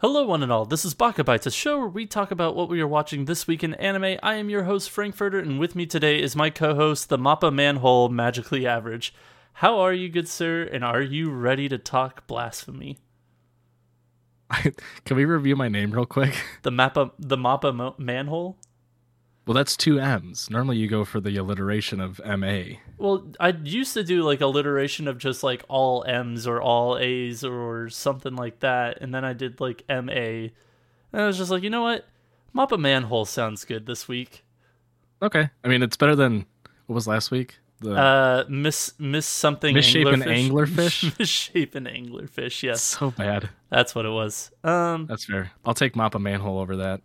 Hello, one and all. This is Baka Bites, a show where we talk about what we are watching this week in anime. I am your host, Frankfurter, and with me today is my co host, the Mappa Manhole Magically Average. How are you, good sir, and are you ready to talk blasphemy? Can we review my name real quick? The Mappa, the Mappa Mo- Manhole? Well, that's two M's. Normally, you go for the alliteration of M A. Well, I used to do like alliteration of just like all M's or all A's or something like that, and then I did like M A, and I was just like, you know what, mop a Manhole sounds good this week. Okay, I mean it's better than what was last week. The Uh, miss miss something Misshapen anglerfish. anglerfish? misshapen anglerfish. Yes, so bad. that's what it was. Um, That's fair. I'll take Mappa Manhole over that.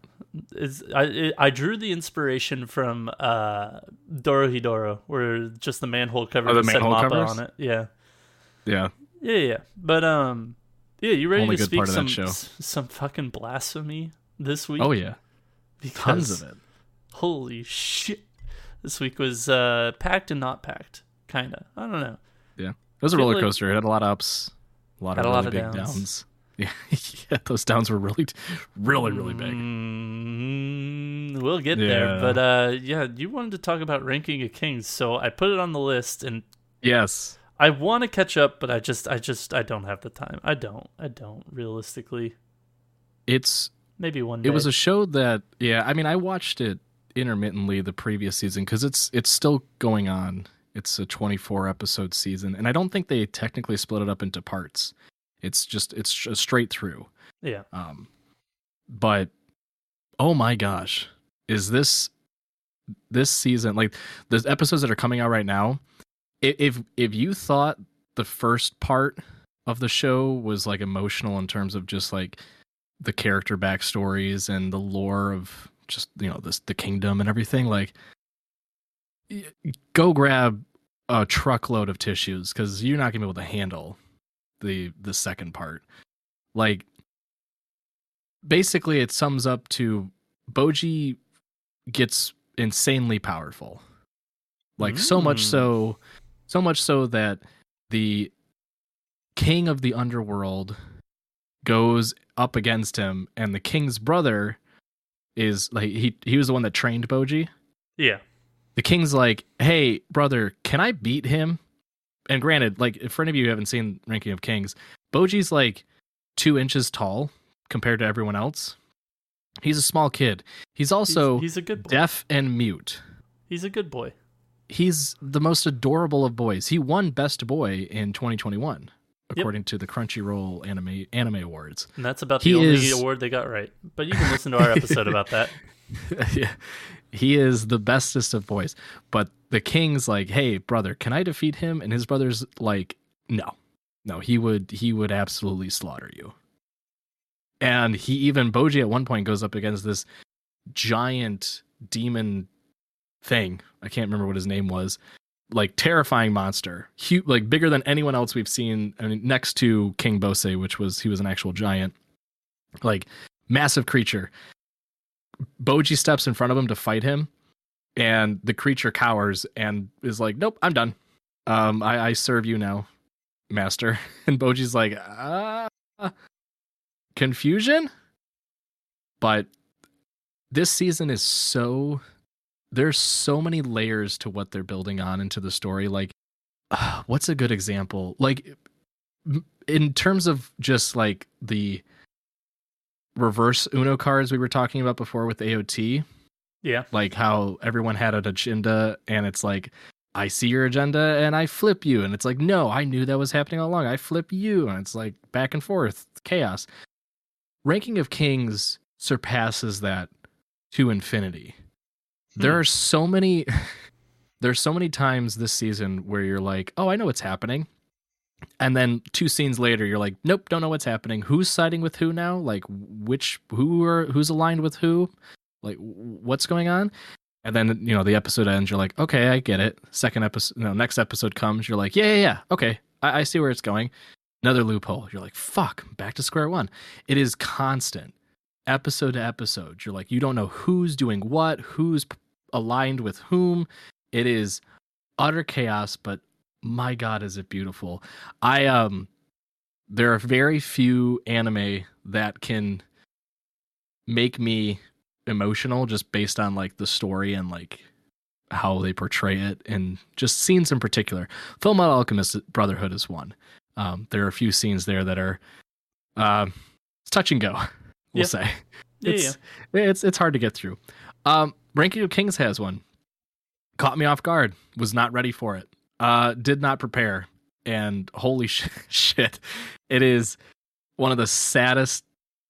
is I I drew the inspiration from uh Dorohedoro, where just the manhole cover Oh, the just said manhole Mappa covers? on it. Yeah, Yeah, yeah, yeah. But um, yeah, you ready Only to speak part of that some some fucking blasphemy this week? Oh yeah, because, tons of it. Holy shit! This week was uh packed and not packed, kinda. I don't know. Yeah, it was a roller like- coaster. It had a lot of ups, a lot Had of a really lot of big downs. downs. Yeah, yeah, those downs were really, really, really big. Mm, we'll get there, but uh, yeah, you wanted to talk about ranking of kings, so I put it on the list, and Yes, I want to catch up, but I just, I just, I don't have the time. I don't, I don't. Realistically, it's maybe one day. it was a show that yeah. I mean, I watched it intermittently the previous season because it's it's still going on. It's a 24 episode season, and I don't think they technically split it up into parts. It's just it's straight through. yeah. Um, but oh my gosh, is this this season like the episodes that are coming out right now? If if you thought the first part of the show was like emotional in terms of just like the character backstories and the lore of just you know this the kingdom and everything, like go grab a truckload of tissues because you're not gonna be able to handle the the second part. Like basically it sums up to Bojji gets insanely powerful. Like so much Mm. so so much so that the king of the underworld goes up against him and the king's brother is like he he was the one that trained Bojji. Yeah. The king's like, "Hey, brother, can I beat him?" And granted, like for any of you who haven't seen Ranking of Kings, Bojji's like two inches tall compared to everyone else. He's a small kid. He's also he's, he's a good boy. deaf and mute. He's a good boy. He's the most adorable of boys. He won Best Boy in 2021, Yep. according to the Crunchyroll Anime Anime Awards. And that's about He the only is- award they got right. But you can listen to our episode about that. yeah. He is the bestest of boys. But the king's like, "Hey, brother, can I defeat him?" And his brother's like, "No. No, he would he would absolutely slaughter you." And he even Bojji at one point goes up against this giant demon thing. I can't remember what his name was. Like terrifying monster, huge, like bigger than anyone else we've seen. I mean, next to King Bosse, which was he was an actual giant, like massive creature. Bojji steps in front of him to fight him, and the creature cowers and is like, "Nope, I'm done. Um, I, I serve you now." master? And Bojji's like, uh, confusion. But this season is so there's so many layers to what they're building on into the story. Like, uh, what's a good example? Like, in terms of just like the reverse Uno cards we were talking about before with AOT, Yeah. like how everyone had an agenda and it's like i see your agenda and i flip you and it's like no i knew that was happening all along i flip you and it's like back and forth chaos ranking of kings surpasses that to infinity there Hmm. are so many there's so many times this season where you're like oh i know what's happening. And then two scenes later you're like nope don't know what's happening. Who's siding with who now? Like which who are who's aligned with who? Like what's going on? And then you know the episode ends you're like okay i get it. Second episode no next episode comes you're like yeah yeah yeah okay I, I see where it's going. Another loophole you're like fuck back to square one. It is constant episode to episode. You're like you don't know who's doing what who's aligned with whom it is utter chaos but my god is it beautiful i um there are very few anime that can make me emotional just based on like the story and like how they portray it and just scenes in particular. Full Metal Alchemist Brotherhood is one. Um, there are a few scenes there that are uh, it's touch and go. We'll Yeah. say Yeah, it's it's it's hard to get through. Um, Ranking of Kings has one. Caught me off guard. Was not ready for it. Uh, did not prepare. And holy sh- shit, it is one of the saddest,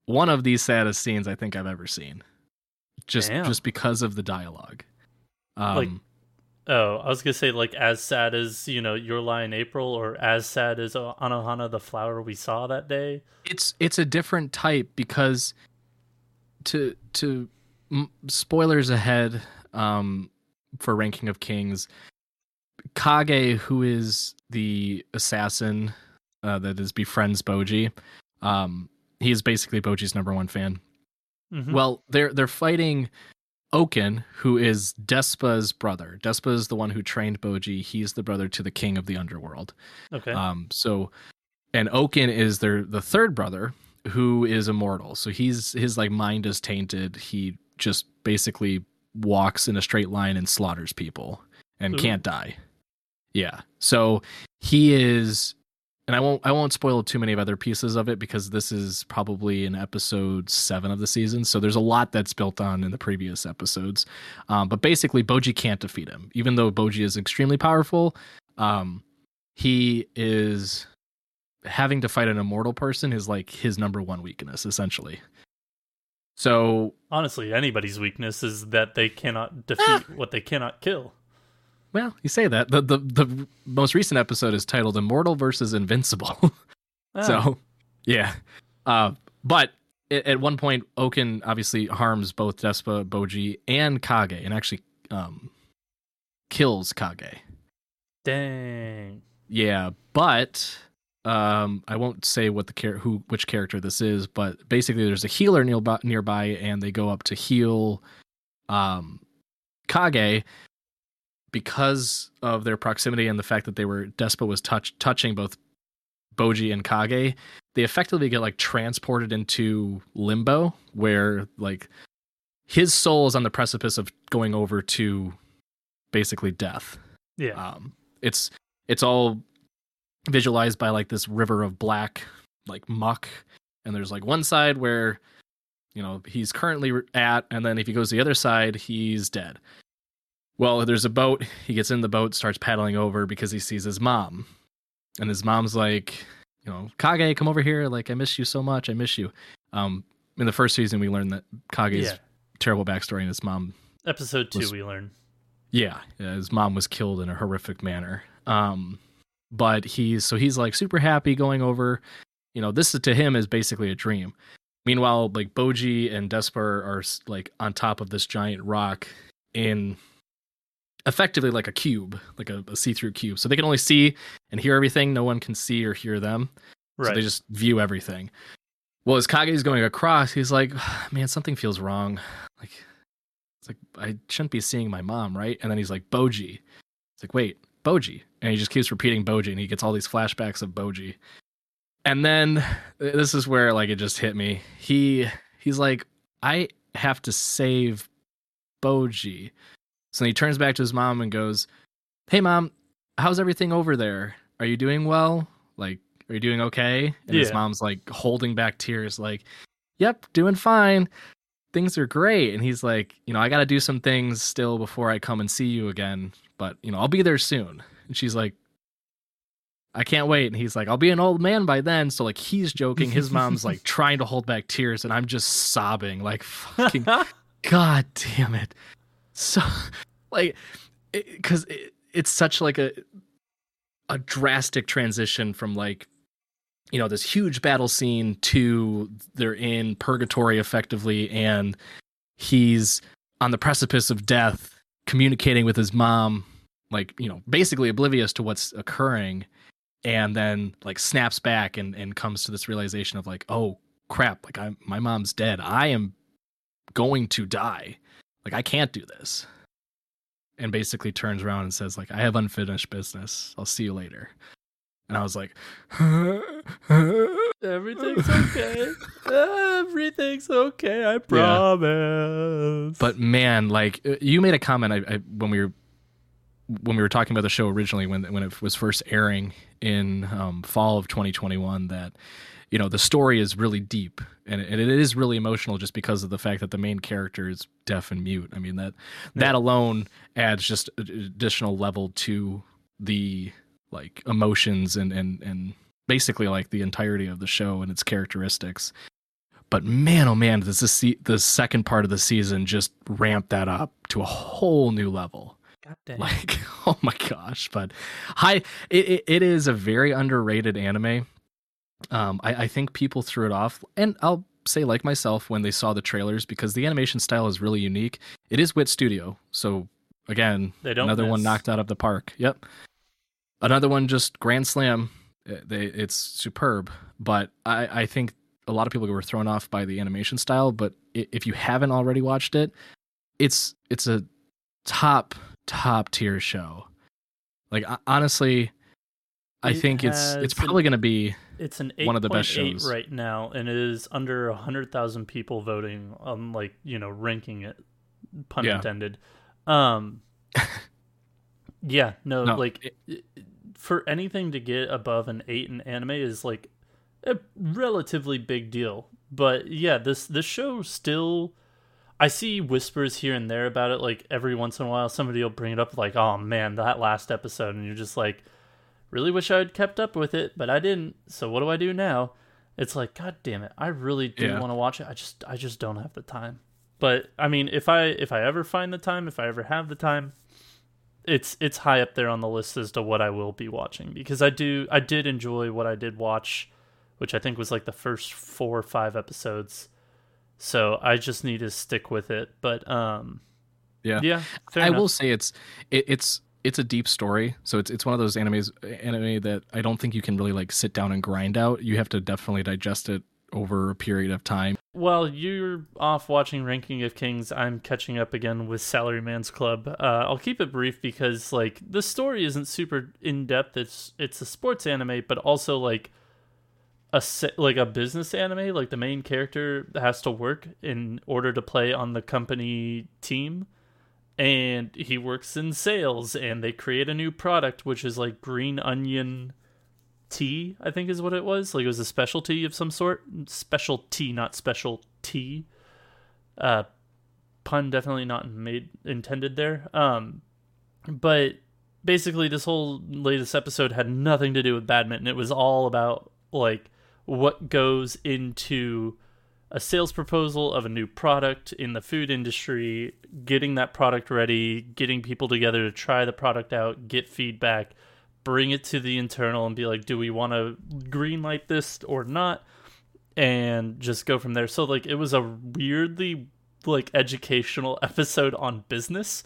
one of the saddest scenes I think I've ever seen. Just Damn. just because of the dialogue. Um, Like- Oh, I was gonna say like as sad as you know your lie in April, or as sad as Anohana the flower we saw that day. it's it's a different type because to to m- spoilers ahead um for ranking of kings kage who is the assassin uh, that is befriends bojji um he is basically bojji's number one fan Mhm. well they're they're fighting Ouken, who is Despa's brother. Despa is the one who trained Bojji. He's the brother to the king of the underworld. okay, Um, so, and Ouken is their the third brother who is immortal. So he's his like mind is tainted. He just basically walks in a straight line and slaughters people and Ooh. can't die. Yeah. So he is, and I won't I won't spoil too many of other pieces of it because this is probably in episode seven of the season. So there's a lot that's built on in the previous episodes. Um, but basically, Bojji can't defeat him, even though Bojji is extremely powerful. Um, he is having to fight an immortal person is like his number one weakness essentially so honestly, anybody's weakness is that they cannot defeat Ah. what they cannot kill. well you say that the the, the most recent episode is titled immortal versus invincible Ah, so yeah uh but at, at one point ouken obviously harms both despa bojji and kage and actually um kills kage dang. Yeah, but um, I won't say what the char- who which character this is, but basically there's a healer nearby, nearby, and they go up to heal um, Kage because of their proximity and the fact that they were Despa was touch touching both Bojji and Kage. They effectively get like transported into limbo, where like his soul is on the precipice of going over to basically death Yeah, um it's it's all visualized by like this river of black like muck. And there's like one side where you know he's currently at and then if he goes to the other side he's dead. Well there's a boat. He gets in the boat starts paddling over because he sees his mom. And his mom's like you know kage come over here. Like i miss you so much. I miss you. Um in the first season we learned that kage's yeah. terrible backstory and his mom Episode two, was- we learn. yeah, yeah, his mom was killed in a horrific manner. Um, but he's so he's like super happy going over. You know, this is to him is basically a dream. Meanwhile, like Bojji and Despa are like on top of this giant rock in effectively like a cube, like a, a see-through cube. So they can only see and hear everything. No one can see or hear them. Right. So they just view everything. Well, as kage is going across, he's like, "Man, something feels wrong. Like, it's like I shouldn't be seeing my mom, right?" And then he's like, "Bojji." It's like, wait, Bojji. And he just keeps repeating Bojji and he gets all these flashbacks of Bojji. And then this is where like it just hit me. He he's like, I have to save Bojji. So he turns back to his mom and goes, Hey mom, how's everything over there? Are you doing well? Like, are you doing okay? And his mom's like holding back tears, like, Yep, doing fine. Things are great. And he's like, you know, I gotta do some things still before I come and see you again, but you know, I'll be there soon. And she's like, I can't wait. And he's like, I'll be an old man by then. So like he's joking. His mom's like trying to hold back tears, and I'm just sobbing, like fucking God damn it. So like because it, it's such like a a drastic transition from like you know this huge battle scene to they're in purgatory effectively and he's on the precipice of death communicating with his mom like you know basically oblivious to what's occurring and then like snaps back and and comes to this realization of like oh crap like i'm my mom's dead i am going to die like i can't do this and basically turns around and says like i have unfinished business i'll see you later and i was like Everything's okay. Everything's okay. I promise. but man like uh, you made a comment I, I when we were when we were talking about the show originally when when it was first airing in um, fall of 2021 that you know the story is really deep and it, and it is really emotional just because of the fact that the main character is deaf and mute. I mean that that alone adds just additional level to the like emotions and and and basically like the entirety of the show and its characteristics. But man oh man does this the second part of the season just ramp that up to a whole new level God damn. like oh my gosh but hi it, it, it is a very underrated anime. Um I, I think people threw it off and i'll say like myself when they saw the trailers because the animation style is really unique. It is wit studio so again They don't another one knocked out of the park. Yep. Another one just grand slam. Uh, they, it's superb but i i think a lot of people were thrown off by the animation style but if you haven't already watched it it's it's a top top tier show like ho- honestly i It think it's it's probably going to be It's an one of the best 8.8 shows. right now, and it is under hundred thousand people voting on like you know ranking it, pun Yeah. intended. Um, yeah, no, No, like it- for anything to get above an eight in anime is like a relatively big deal. But yeah, this this show still. I see whispers here and there about it. Like every once in a while, somebody will bring it up, like, "Oh man, that last episode," and you're just like, really wish I had kept up with it, but I didn't. So what do I do now? It's like, God damn it, I really do Yeah. want to watch it. I just I just don't have the time. But I mean, if I if I ever find the time, if I ever have the time, it's it's high up there on the list as to what I will be watching because I do I did enjoy what I did watch, which I think was like the first four or five episodes. So I just need to stick with it. But um yeah yeah, fair I enough. will say it's it, it's it's a deep story. So it's it's one of those animes anime that I don't think you can really like sit down and grind out. You have to definitely digest it over a period of time. Well, you're off watching Ranking of Kings, I'm catching up again with Salaryman's Club. Uh, I'll keep it brief because like the story isn't super in depth. It's it's a sports anime, but also like a like a business anime. Like the main character has to work in order to play on the company team, and he works in sales. And they create a new product, which is like green onion tea, I think is what it was. Like it was a specialty of some sort. Special tea, not special tea. Uh pun definitely not made intended there. Um but basically this whole latest episode had nothing to do with badminton. It was all about like what goes into a sales proposal of a new product in the food industry, getting that product ready, getting people together to try the product out, get feedback, bring it to the internal and be like, do we want to green light this or not? And just go from there. So like it was a weirdly like educational episode on business.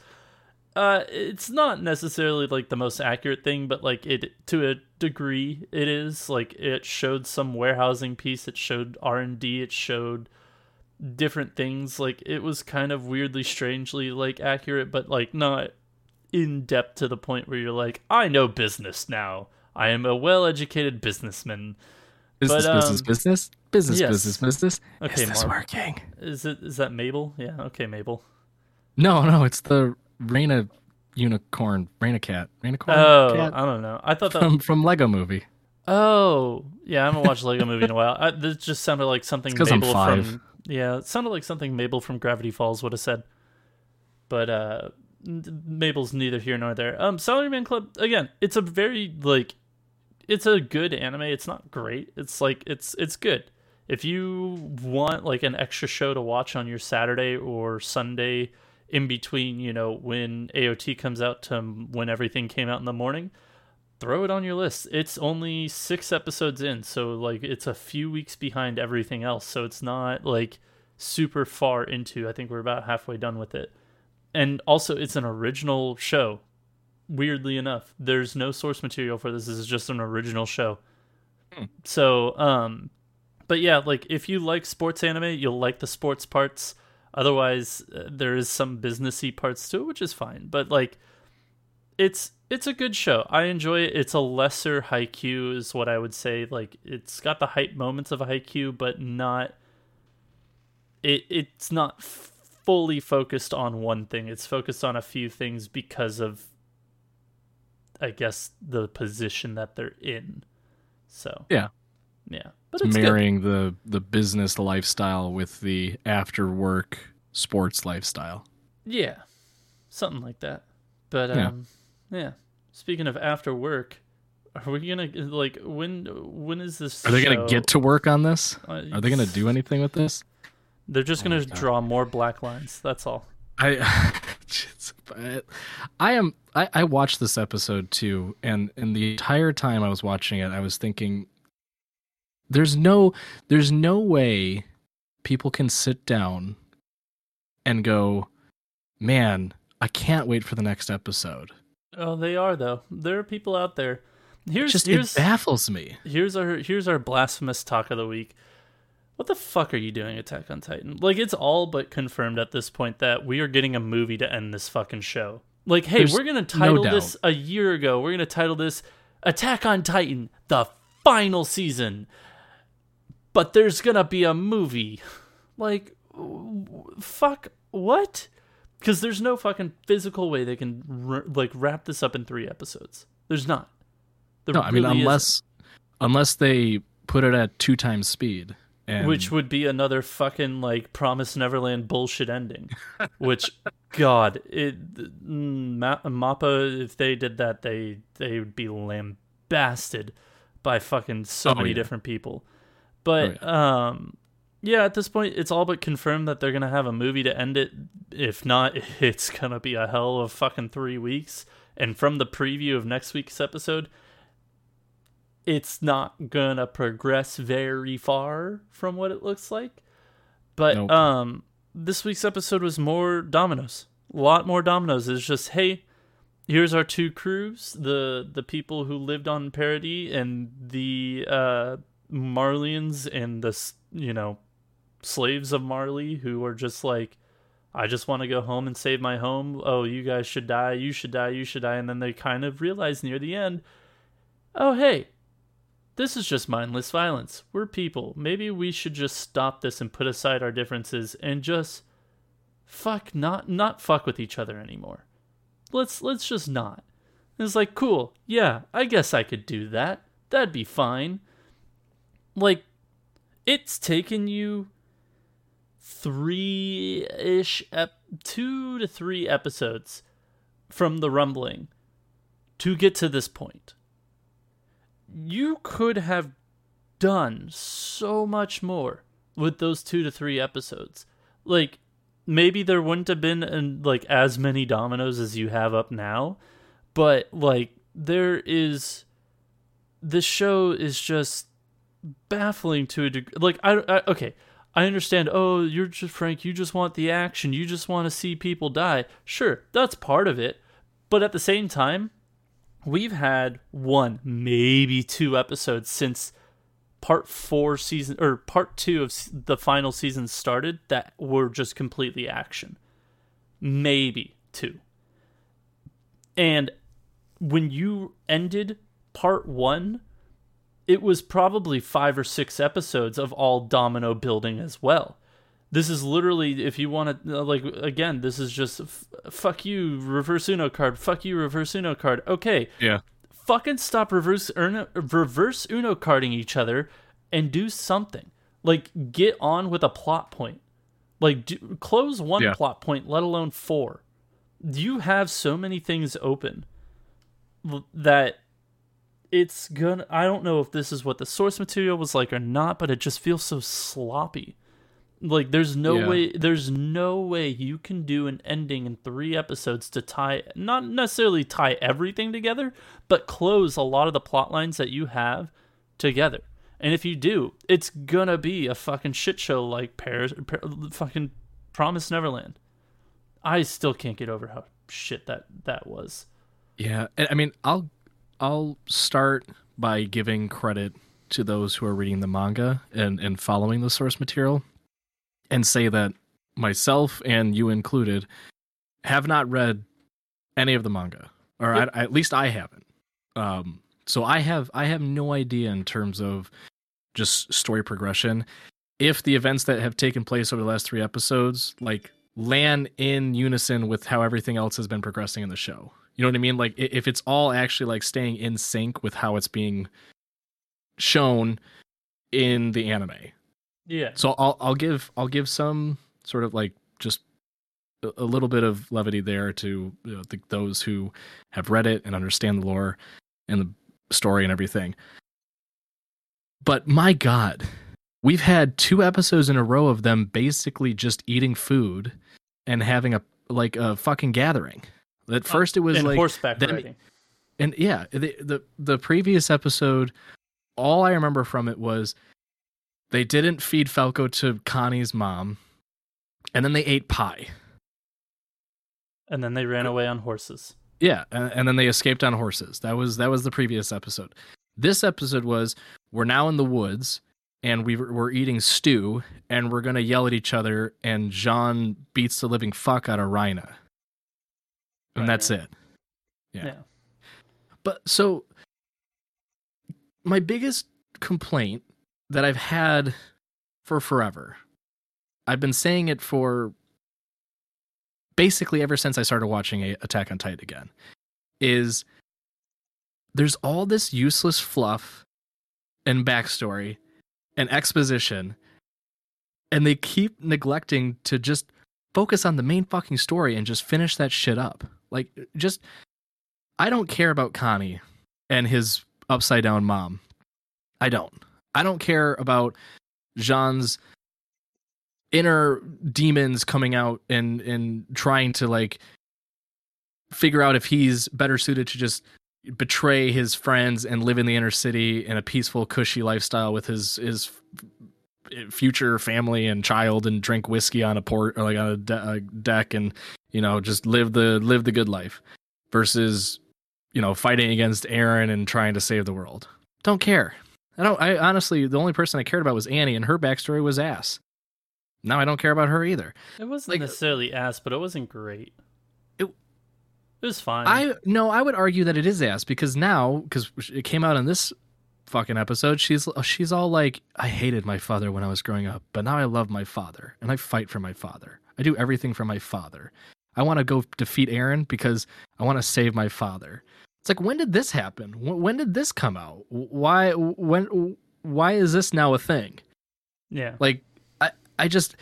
Uh it's not necessarily like the most accurate thing, but like it to a degree it is. Like it showed some warehousing piece, it showed R&D, it showed different things like it was kind of weirdly strangely like accurate but like not in depth to the point where you're like, I know business now. I am a well-educated businessman. Business, But, business, um, business, business, yes. business, business. Okay, is this Mark. working? Is it is that Mabel? Yeah, okay, Mabel. No, no, it's the Raina unicorn, Raina cat, Raina corn Oh, cat I don't know. I thought that. from from Lego Movie. Oh, yeah, I haven't watched Lego Movie in a while. I, this just sounded like something It's 'cause I'm Mabel five. from. Yeah, it sounded like something Mabel from Gravity Falls would have said. But uh Mabel's neither here nor there. Um, Salaryman Club again. It's a very like, it's a good anime. It's not great. It's like it's it's good. If you want like an extra show to watch on your Saturday or Sunday in between, you know, when AOT comes out to when everything came out in the morning, throw it on your list. It's only six episodes in, so like it's a few weeks behind everything else. So it's not like super far into. I think we're about halfway done with it. And also, it's an original show. Weirdly enough, there's no source material for this. This is just an original show. So, um, but yeah, like if you like sports anime, you'll like the sports parts. Otherwise, uh, there is some businessy parts to it, which is fine. But like, it's it's a good show. I enjoy it. It's a lesser Haikyuu, is what I would say. Like, it's got the hype moments of a Haikyuu, but not. It it's not fully focused on one thing. It's focused on a few things because of, I guess, the position that they're in. So Yeah, yeah, but it's it's good. marrying the the business lifestyle with the after work sports lifestyle. Yeah, something like that. But Yeah. um, yeah. Speaking of after work, are we gonna like when? When is this? Are they show- going to get to work on this? Uh, Are they going to do anything with this? They're just Oh gonna draw more black lines. That's all. I, Just- I- I am. I, I watched this episode too, and and the entire time I was watching it, I was thinking, there's no, there's no way people can sit down and go, man, I can't wait for the next episode. Oh, they are though. There are people out there. Here's Just here's it baffles me. here's our here's our blasphemous talk of the week. What the fuck are you doing, Attack on Titan? Like it's all but confirmed at this point that we are getting a movie to end this fucking show. Like, hey, There's we're gonna title doubt. this a year ago. We're gonna title this Attack on Titan, the final season. But there's gonna be a movie. Like, fuck what? Because there's no fucking physical way they can r- like wrap this up in three episodes. There's not. There No, I mean really isn't. unless unless they put it at two times speed, and which would be another fucking like Promise Neverland bullshit ending. which, God, it mm, Ma- Mappa if they did that, they they would be lambasted by fucking so Oh, many yeah. different people. But um, yeah, at this point, it's all but confirmed that they're gonna have a movie to end it. If not, it's gonna be a hell of fucking three weeks. And from the preview of next week's episode, it's not gonna progress very far from what it looks like. But Nope. um this week's episode was more dominoes. A lot more dominoes. It's just, hey, here's our two crews, the the people who lived on Paradis and the uh Marleyans and the you know slaves of Marley who are just like I just want to go home and save my home. Oh, you guys should die. You should die. You should die. And then they kind of realize near the end, oh, hey, this is just mindless violence. We're people. Maybe we should just stop this and put aside our differences and just fuck not not fuck with each other anymore. Let's let's just not. And it's like, cool. Yeah, I guess I could do that. That'd be fine. Like it's taken you three ish ep- two to three episodes from the rumbling to get to this point. You could have done so much more with those two to three episodes. Like maybe there wouldn't have been like as many dominoes as you have up now, but like there is this show is just baffling to a degree. Like I, I okay, I understand. Oh, you're just Frank. You just want the action. You just want to see people die. Sure, that's part of it. But at the same time, we've had one, maybe two episodes since part four season or part two of the final season started that were just completely action. Maybe two. And when you ended part one, it was probably five or six episodes of all domino building as well. This is literally, if you want to, uh, like, again, this is just f- fuck you, reverse Uno card, fuck you, reverse Uno card. Okay, Yeah. fucking stop reverse Uno, reverse Uno carding each other and do something. Like, get on with a plot point. Like, do, close one Yeah. plot point, let alone four. You have so many things open that it's gonna. I don't know if this is what the source material was like or not, but it just feels so sloppy. Like, there's no Yeah. way. There's no way you can do an ending in three episodes to tie, not necessarily tie everything together, but close a lot of the plot lines that you have together. And if you do, it's gonna be a fucking shit show like Paris, Par- fucking Promise Neverland. I still can't get over how shit that that was. Yeah, and I mean, I'll I'll start by giving credit to those who are reading the manga and and following the source material, and say that myself and you included have not read any of the manga, or Yep. I, at least I haven't. Um, so I have I have no idea in terms of just story progression if the events that have taken place over the last three episodes like land in unison with how everything else has been progressing in the show. You know what I mean? Like if it's all actually like staying in sync with how it's being shown in the anime. Yeah. So I'll I'll give I'll give some sort of like just a, little bit of levity there to you know, the, those who have read it and understand the lore and the story and everything. But my god, we've had two episodes in a row of them basically just eating food and having a like a fucking gathering. At uh, first it was and like horseback them- riding. and yeah, the, the the previous episode, all I remember from it was they didn't feed Falco to Connie's mom, and then they ate pie. And then they ran away on horses. Yeah, and, and then they escaped on horses. That was that was the previous episode. This episode was we're now in the woods and we were, we're eating stew and we're gonna yell at each other and Jean beats the living fuck out of Reiner, and Right, that's right. it. Yeah. Yeah. But so my biggest complaint that I've had for forever, I've been saying it for basically ever since I started watching Attack on Titan again, is there's all this useless fluff and backstory and exposition, and they keep neglecting to just focus on the main fucking story and just finish that shit up. Like, just I don't care about Connie and his upside down mom. I don't. I don't care about Jean's inner demons coming out and and trying to like figure out if he's better suited to just betray his friends and live in the inner city in a peaceful cushy lifestyle with his his future family and child and drink whiskey on a port or like on a, de- a deck and you know just live the live the good life versus you know fighting against Eren and trying to save the world. Don't care. I don't. I honestly, the only person I cared about was Annie, and her backstory was ass. Now I don't care about her either. It wasn't Like- necessarily ass, but it wasn't great. It- it was fine. I no, I would argue that it is ass because now because it came out in this fucking episode, she's uh, she's all like, I hated my father when I was growing up, but now I love my father and I fight for my father. I do everything for my father. I want to go defeat Eren because I want to save my father. It's like when did this happen? When did this come out? Why when why is this now a thing? yeah. Like I I just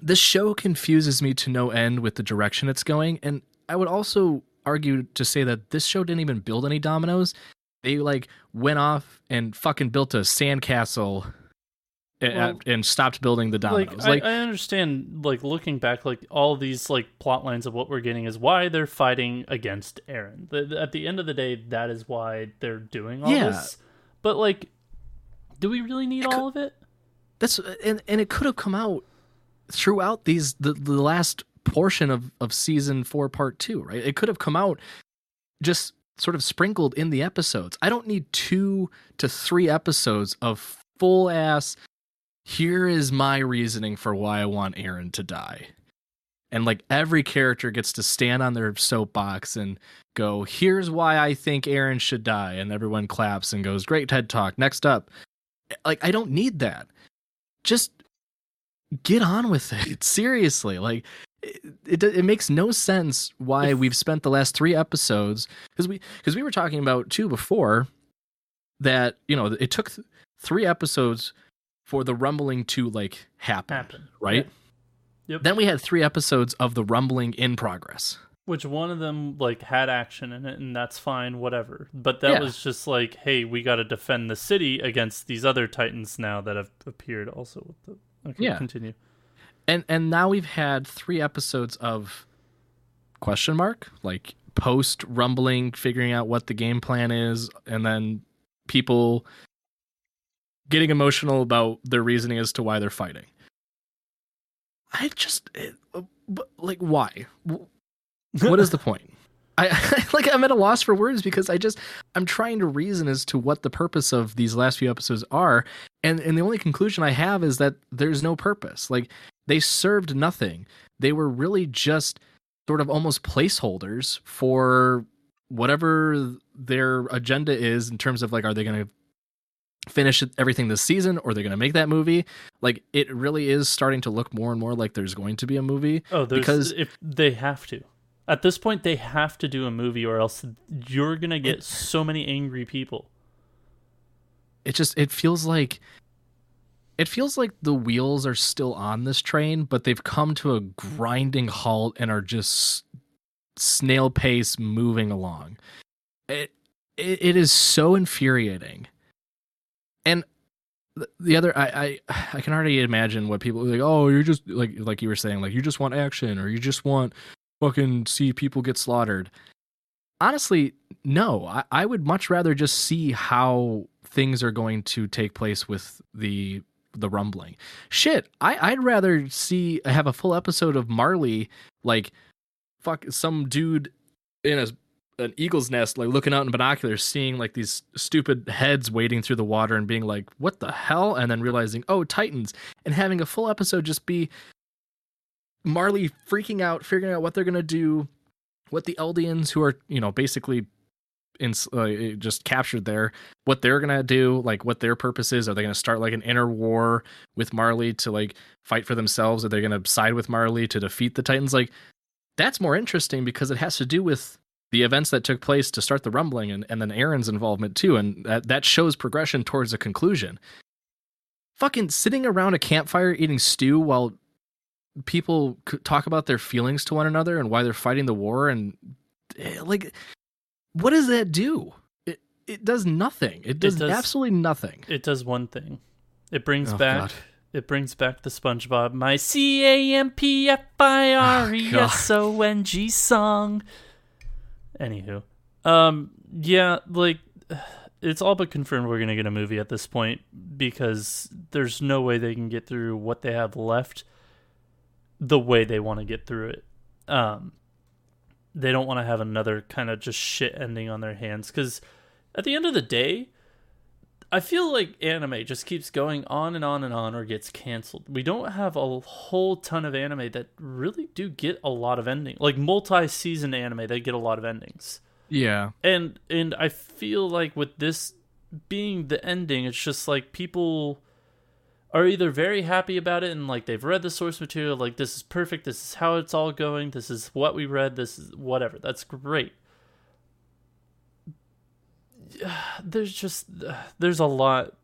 this show confuses me to no end with the direction it's going and I would also argue to say that this show didn't even build any dominoes. They like went off and fucking built a sandcastle and, Well, and stopped building the dominoes. like, Like, I, I understand like looking back like all these like plot lines of what we're getting is why they're fighting against eren the, at the end of the day that is why they're doing all Yeah. this but like do we really need all of it that's and and it could have come out throughout these the, the last portion of of season 4 part 2 right it could have come out just sort of sprinkled in the episodes i don't need 2 to 3 episodes of full ass here is my reasoning for why i want eren to die and like every character gets to stand on their soapbox and go, "Here's why I think Eren should die," and everyone claps and goes, "Great TED talk." Next up, like I don't need that. Just get on with it. Seriously, like it, it, it makes no sense why we've spent the last three episodes because we because we were talking about two before that you know it took th- three episodes for the rumbling to like happen, Happen. right? Yeah. Yep. Then we had three episodes of the rumbling in progress. Which one of them like had action in it, and that's fine, whatever. But that Yeah. was just like, hey, we got to defend the city against these other titans now that have appeared. Also, with the okay, Yeah. continue. And and now we've had three episodes of question mark like post rumbling figuring out what the game plan is and then people getting emotional about their reasoning as to why they're fighting. I just it, uh, like why? What is the point I like I'm at a loss for words because I just I'm trying to reason as to what the purpose of these last few episodes are and and the only conclusion I have is that there's no purpose. Like they served nothing. They were really just sort of almost placeholders for whatever their agenda is in terms of like are they going to finish everything this season or they're going to make that movie? Like it really is starting to look more and more like there's going to be a movie Oh, because if they have to. At this point, they have to do a movie, or else you're gonna get so many angry people. it just it feels like it feels like the wheels are still on this train but they've come to a grinding halt and are just snail pace moving along it it, it is so infuriating and the other I, I i can already imagine what people like oh you're just like like you were saying like you just want action or you just want fucking see people get slaughtered. Honestly no. I, I would much rather just see how things are going to take place with the the rumbling. Shit I, i'd rather see have a full episode of marley like fuck some dude in a an eagle's nest like looking out in binoculars seeing like these stupid heads wading through the water and being like what the hell? And then realizing oh titans and having a full episode just be marley freaking out figuring out what they're gonna do what the eldians who are you know basically in uh, just captured there what they're gonna do like what their purpose is. Are they gonna start like an inner war with marley to like fight for themselves? Are they gonna side with marley to defeat the titans? Like that's more interesting because it has to do with the events that took place to start the rumbling and, and then eren's involvement too and that, that shows progression towards a conclusion. Fucking sitting around a campfire eating stew while people talk about their feelings to one another and why they're fighting the war and eh, like what does that do it it does nothing it does, does- absolutely nothing It does one thing. It brings Oh, back. God. It brings back the SpongeBob, my C A M P F I R E S O N G song. Anywho, um, yeah, like it's all but confirmed we're gonna get a movie at this point because there's no way they can get through what they have left the way they want to get through it. Um, they don't want to have another kind of just shit ending on their hands because at the end of the day, I feel like anime just keeps going on and on and on or gets canceled. We don't have a whole ton of anime that really do get a lot of ending. Like multi-season anime that get a lot of endings. yeah And and I feel like with this being the ending, it's just like people are either very happy about it and like they've read the source material, like this is perfect, this is how it's all going, this is what we read, this is whatever. That's great. There's just there's a lot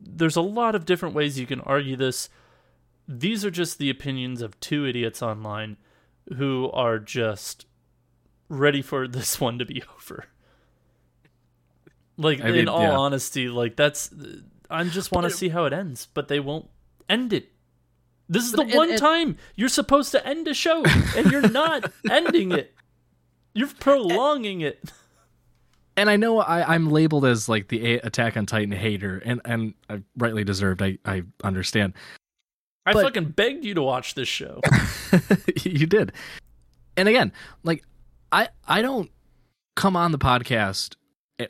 there's a lot of different ways you can argue this. These are just the opinions of two idiots online who are just ready for this one to be over. Like I in all yeah. honesty, like that's I just want to see how it ends, but they won't end it. This is the and- one and- time you're supposed to end a show and you're not ending it. You're prolonging it. and I know I, I'm labeled as like the A- Attack on Titan hater, and and I rightly deserved. I I understand. I But- fucking begged you to watch this show. you did, and again, like I I don't come on the podcast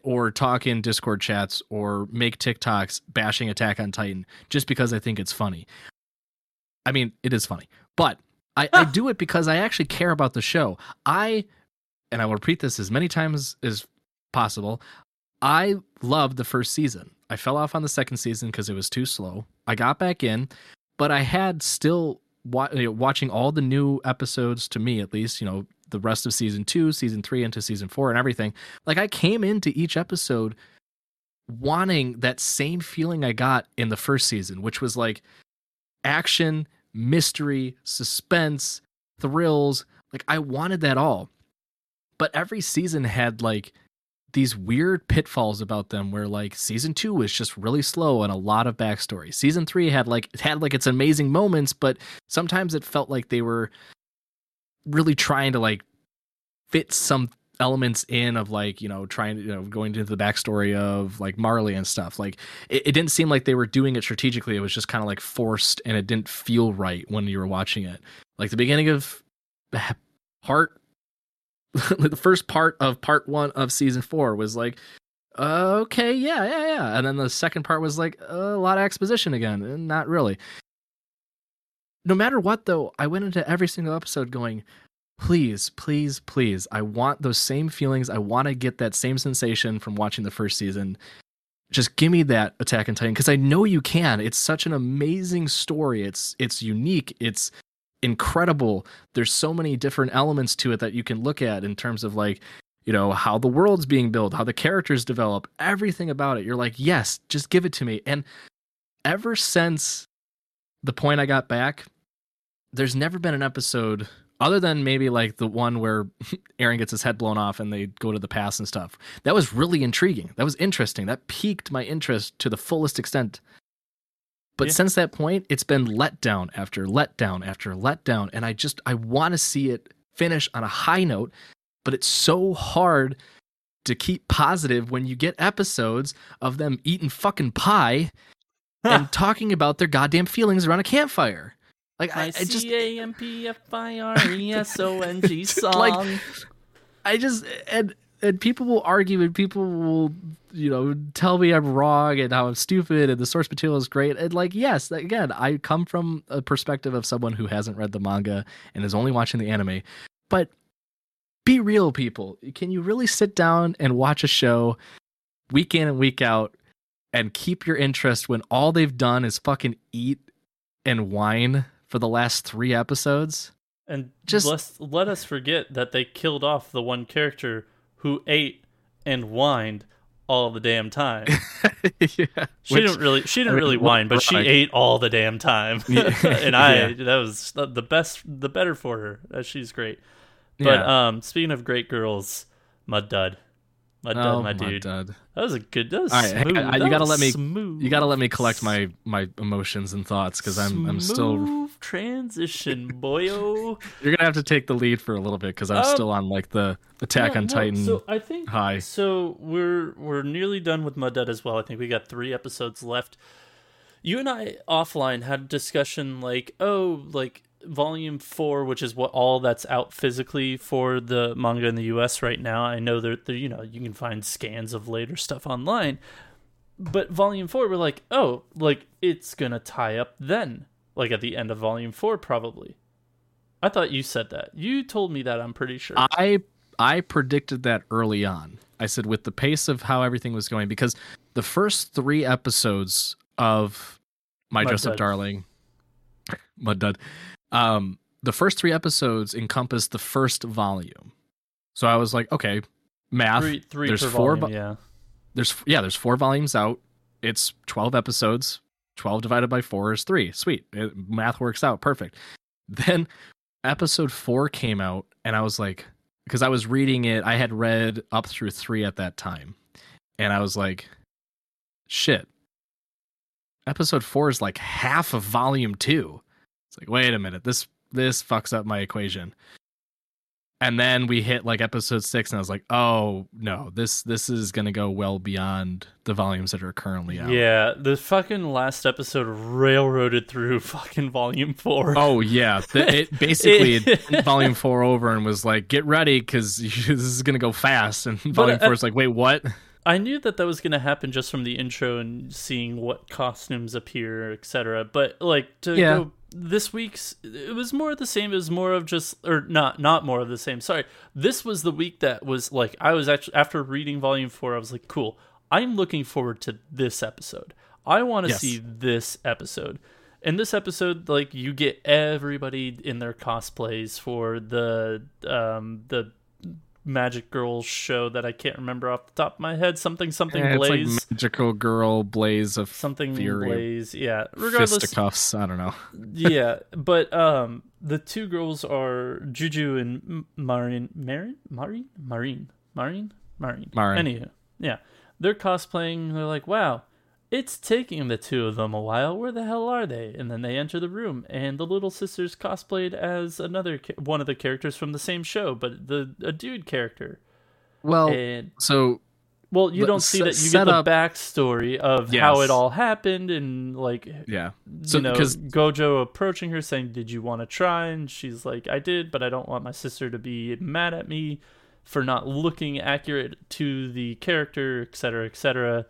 or talk in Discord chats or make TikToks bashing Attack on Titan just because I think it's funny. I mean, it is funny, but I, I do it because I actually care about the show. I, and I will repeat this as many times as possible. I loved the first season. I fell off on the second season because it was too slow. I got back in, but I had still wa- watching all the new episodes to me at least. You know, the rest of season two, season three, into season four, and everything. Like I came into each episode wanting that same feeling I got in the first season, which was like action, mystery, suspense, thrills. Like I wanted that all. But every season had like these weird pitfalls about them where like season 2 was just really slow and a lot of backstory. Season 3 had like had like its amazing moments, but sometimes it felt like they were really trying to like fit some elements in of like you know trying to you know going into the backstory of like marley and stuff. Like it, it didn't seem like they were doing it strategically. It was just kind of like forced and it didn't feel right when you were watching it. Like the beginning of part the first part of part one of season four was like okay yeah yeah yeah. And then the second part was like a lot of exposition again. Not really no matter what though i went into every single episode going please, please, please, I want those same feelings. I want to get that same sensation from watching the first season. Just give me that Attack on Titan because I know you can. It's such an amazing story. It's it's unique. It's incredible. There's so many different elements to it that you can look at in terms of like, you know, how the world's being built, how the characters develop, everything about it. You're like, "Yes, just give it to me." And ever since the point I got back, there's never been an episode other than maybe like the one where Eren gets his head blown off and they go to the past and stuff. That was really intriguing. That was interesting. That piqued my interest to the fullest extent. But Yeah. since that point, it's been let down after let down after let down. And I just, I want to see it finish on a high note, but it's so hard to keep positive when you get episodes of them eating fucking pie and talking about their goddamn feelings around a campfire. Like I, I just C A M P F I R E S O N G song. Like- I just and and people will argue and people will you know tell me I'm wrong and how I'm stupid and the source material is great. And like yes again I come from a perspective of someone who hasn't read the manga and is only watching the anime. But be real people. Can you really sit down and watch a show week in and week out and keep your interest when all they've done is fucking eat and whine for the last 3 episodes and just- just let, us forget that they killed off the one character who ate and whined all the damn time. yeah She Which- didn't really she didn't mean, really whine, but she ate all the damn time. Yeah. and I Yeah. that was the best the better for her. Uh, She's great. But um speaking of great girls, Mud Dud. Mud Dud, Oh, my my dude. dud. That was a good that was All right, hey, smooth. I- That you gotta let me- smooth. You got to let me collect my my emotions and thoughts because I'm I'm still. Transition, boyo. You're gonna have to take the lead for a little bit because I'm Um, still on like the Attack Yeah, on no, Titan. So I think high. So we're we're nearly done with Mud Dud as well. I think we got three episodes left. You and I offline had a discussion like, oh, like volume four, which is what all that's out physically for the manga in the US right now. I know that you know, you can find scans of later stuff online. But volume four, we're like, oh, like it's gonna tie up then. Like at the end of volume four, probably. I thought you said that. You told me that, I'm pretty sure. I I predicted that early on. I said with the pace of how everything was going because the first three episodes of My Mud Dress Up Darling, Mud Dud, um, the first three episodes encompass the first volume. So I was like, okay, math. three three there's per four volume, vo- yeah. there's yeah there's four volumes out it's 12 episodes 12 divided by 4 is 3 sweet. It- math works out. Perfect. Then episode 4 came out and i was like because i was reading it i had read up through 3 at that time and i was like shit. Episode 4 is like half of volume 2 it's like wait a minute. This this fucks up my equation and then we hit like episode six and i was like oh no this this is gonna go well beyond the volumes that are currently out. Yeah, the fucking last episode railroaded through fucking volume four. oh yeah. The, it basically It- volume four over and was like get ready because this is gonna go fast. And volume uh, four is like wait what I knew that that was going to happen just from the intro and seeing what costumes appear, etc. But like to Yeah. go this week's, it was more of the same. It was more of just, or not, not more of the same. Sorry, this was the week that was like I was actually after reading volume four, I was like, cool. I'm looking forward to this episode. I want to Yes. see this episode. In this episode, like you get everybody in their cosplays for the um the Magic Girl show that I can't remember off the top of my head. Something something it's Blaze. like magical girl blaze of something fury, Blaze. Yeah. Regardless, fisticuffs. I don't know. yeah, but um, the two girls are Juju and Marin, Marin, Marin, Marin, Marin, Marin. Marin. Anywho, yeah, they're cosplaying. They're like, wow, it's taking the two of them a while. Where the hell are they? And then they enter the room, and the little sisters cosplayed as another one of the characters from the same show, but the a dude character. Well, And so well, you don't see that. You get the up- backstory of how it all happened, and like yeah, so you know, because Gojo approaching her saying, "Did you want to try?" And she's like, "I did, but I don't want my sister to be mad at me for not looking accurate to the character, etc., etc."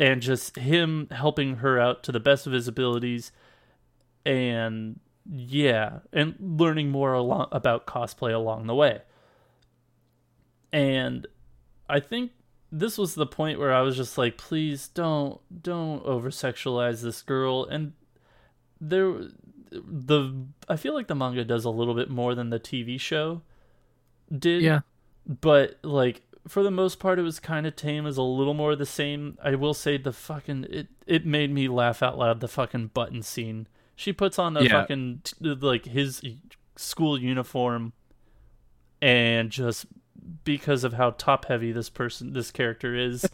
And just him helping her out to the best of his abilities, and yeah, and learning more along about cosplay along the way. And I think this was the point where I was just like, please don't don't over sexualize this girl. And there, the I feel like the manga does a little bit more than the TV show did. yeah, But like for the most part, it was kind of tame. Was a little more the same. I will say the fucking it it made me laugh out loud. The fucking button scene. She puts on the Yeah. fucking like his school uniform, and just because of how top heavy this person this character is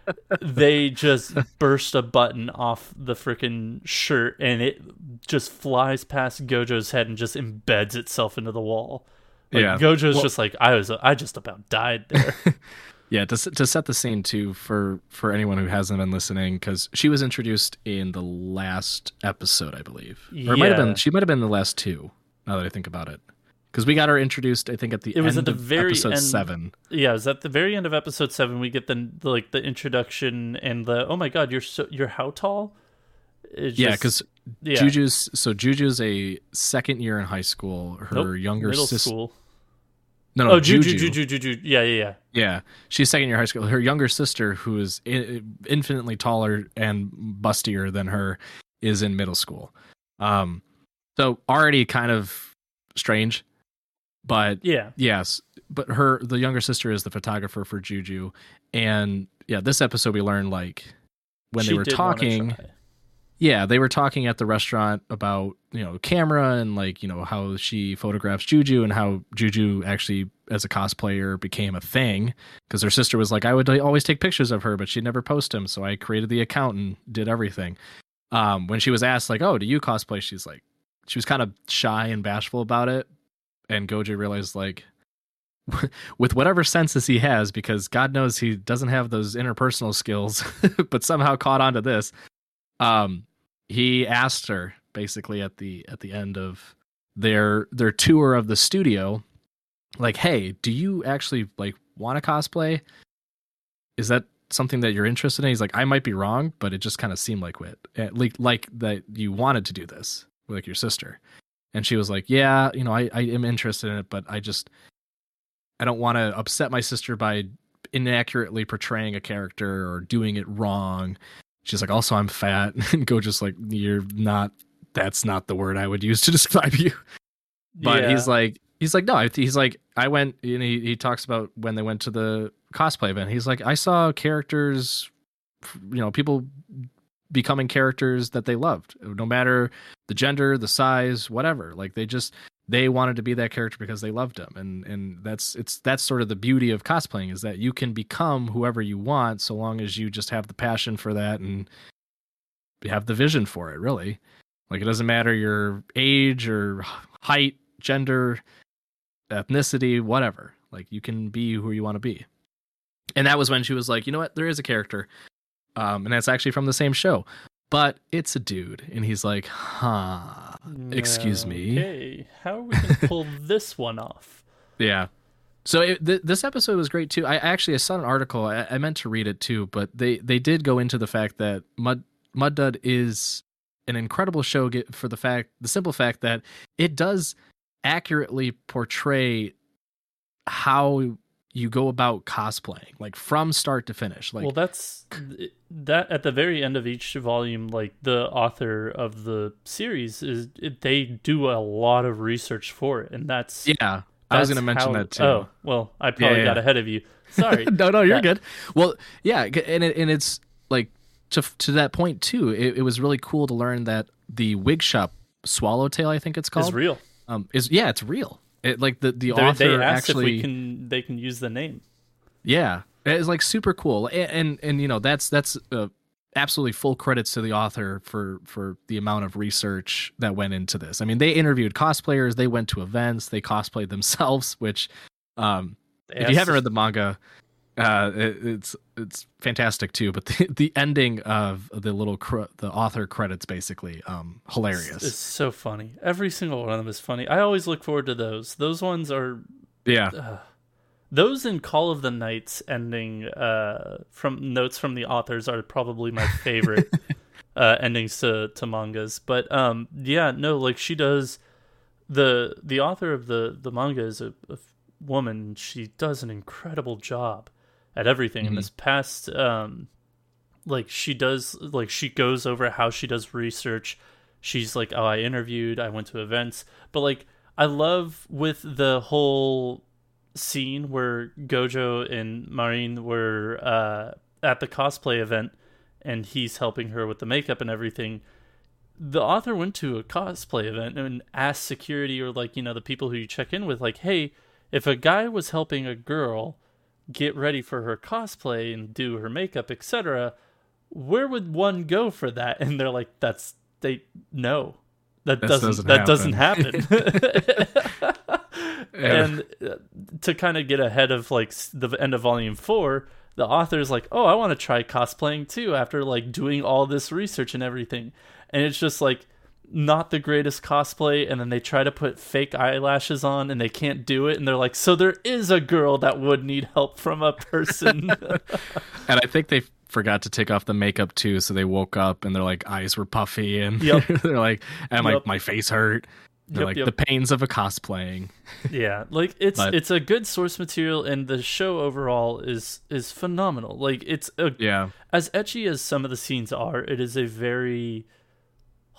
they just burst a button off the freaking shirt and it just flies past gojo's head and just embeds itself into the wall like, Yeah. gojo's Well- just like i was i just about died there yeah. To to set the scene too for for anyone who hasn't been listening, because she was introduced in the last episode, I believe, or it might have Yeah. been she might have been the last two. Now that I think about it, because we got her introduced, I think at the It was end at the of very episode end. seven. yeah it was at the very end of episode 7 we get the, the like the introduction and the oh my god you're so you're how tall It's Yeah, because yeah. Juju's so Juju's a second year in high school. Her Nope, younger sister. No, no, oh juju Juju. juju juju yeah yeah yeah Yeah, she's second year high school. Her younger sister, who is infinitely taller and bustier than her, is in middle school. Um, so already kind of strange, but yeah yes, but her the younger sister is the photographer for Juju, and yeah, this episode we learned like when She they were talking. Yeah, they were talking at the restaurant about, you know, camera and like, you know, how she photographs Juju and how Juju actually as a cosplayer became a thing because her sister was like I would always take pictures of her but she'd never post them, so I created the account and did everything. Um when she was asked like, "Oh, do you cosplay?" she's like she was kind of shy and bashful about it and Gojo realized like with whatever senses he has because God knows he doesn't have those interpersonal skills but somehow caught on to this um he asked her basically at the at the end of their their tour of the studio like hey do you actually like want to cosplay? Is that something that you're interested in? He's like i might be wrong but it just kind of seemed like it eh, like like that you wanted to do this with like your sister. And she was like yeah you know i i am interested in it but i just i don't want to upset my sister by inaccurately portraying a character or doing it wrong she's like also i'm fat. And go just like you're not that's not the word i would use to describe you. But Yeah. he's like he's like no he's like i went and he, he talks about when they went to the cosplay event. He's like i saw characters you know people becoming characters that they loved no matter the gender the size whatever. Like they just they wanted to be that character because they loved him. And and that's it's that's sort of the beauty of cosplaying is that you can become whoever you want so long as you just have the passion for that and have the vision for it really. Like it doesn't matter your age or height gender ethnicity whatever. Like you can be who you want to be. And that was when she was like you know what? There is a character. Um and that's actually from the same show but it's a dude and he's like huh excuse me Okay, how are we gonna pull this one off? yeah So it, th- this episode was great too. I actually I saw an article. I, I meant to read it too, but they they did go into the fact that Mud Mud Dud is an incredible show get- for the fact the simple fact that it does accurately portray how you go about cosplaying, like from start to finish. Like well, that's that at the very end of each volume. Like the author of the series is they do a lot of research for it, and that's yeah. I was going to mention how- that too. Oh well, I probably Yeah, got ahead of you. Sorry. no, no, you're That- good. Well, yeah, and it, and it's like to to that point too. It, it was really cool to learn that the wig shop Swallowtail, I think it's called, is real. Um, is yeah, it's real. It like the the They're- author they actually can they can use the name. yeah, it's like super cool. And and, and you know that's that's uh, absolutely full credits to the author for for the amount of research that went into this. I mean, they interviewed cosplayers, they went to events, they cosplayed themselves, which um if you haven't read the manga, uh, it, it's it's fantastic too. But the, the ending of the little cr- the author credits basically um hilarious. It's so funny. Every single one of them is funny. I always look forward to those. Those ones are yeah, those in Call of the Night's ending uh, from notes from the authors are probably my favorite uh, endings to to mangas. But um, yeah, no, like she does the the author of the the manga is a, a woman. She does an incredible job at everything. In this past, um, like she does, like she goes over how she does research. She's like, oh, I interviewed, I went to events, but like I love with the whole scene where Gojo and Marin were uh, at the cosplay event and he's helping her with the makeup and everything. The author went to a cosplay event and asked security or like, you know, the people who you check in with, like, hey, if a guy was helping a girl get ready for her cosplay and do her makeup, etc., where would one go for that? And they're like, that's they no. That That doesn't, doesn't that doesn't happen. and uh, to kind of get ahead of like the end of volume four the author's like oh i want to try cosplaying too after like doing all this research and everything and it's just like not the greatest cosplay and then they try to put fake eyelashes on and they can't do it and they're like so there is a girl that would need help from a person and I think they forgot to take off the makeup too, so they woke up and their like eyes were puffy and Yep. they're like, and like Yep. my face hurt. Yep, like yep. the pains of a cosplaying. yeah like it's But- it's a good source material and the show overall is is phenomenal like it's a Yeah, as ecchi as some of the scenes are, it is a very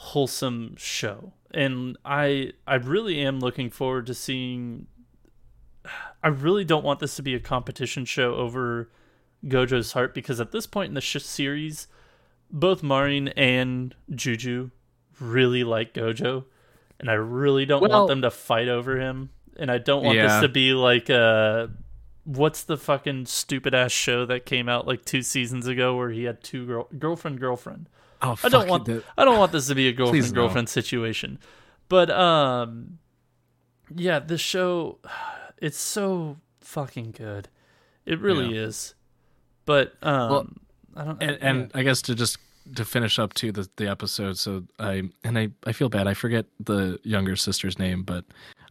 wholesome show. And I I really am looking forward to seeing I really don't want this to be a competition show over Gojo's heart because at this point in the sh- series, both Marin and Juju really like Gojo, and I really don't Well- want them to fight over him. And I don't want Yeah. this to be like uh what's the fucking stupid ass show that came out like two seasons ago where he had two girl girlfriend girlfriend. Oh, I don't want the- I don't want this to be a Please girlfriend no. girlfriend situation. But um yeah, the show it's so fucking good. It really is. But um Well, I don't and, and I guess to just to finish up to the the episode. So I and I I feel bad. I forget the younger sister's name, but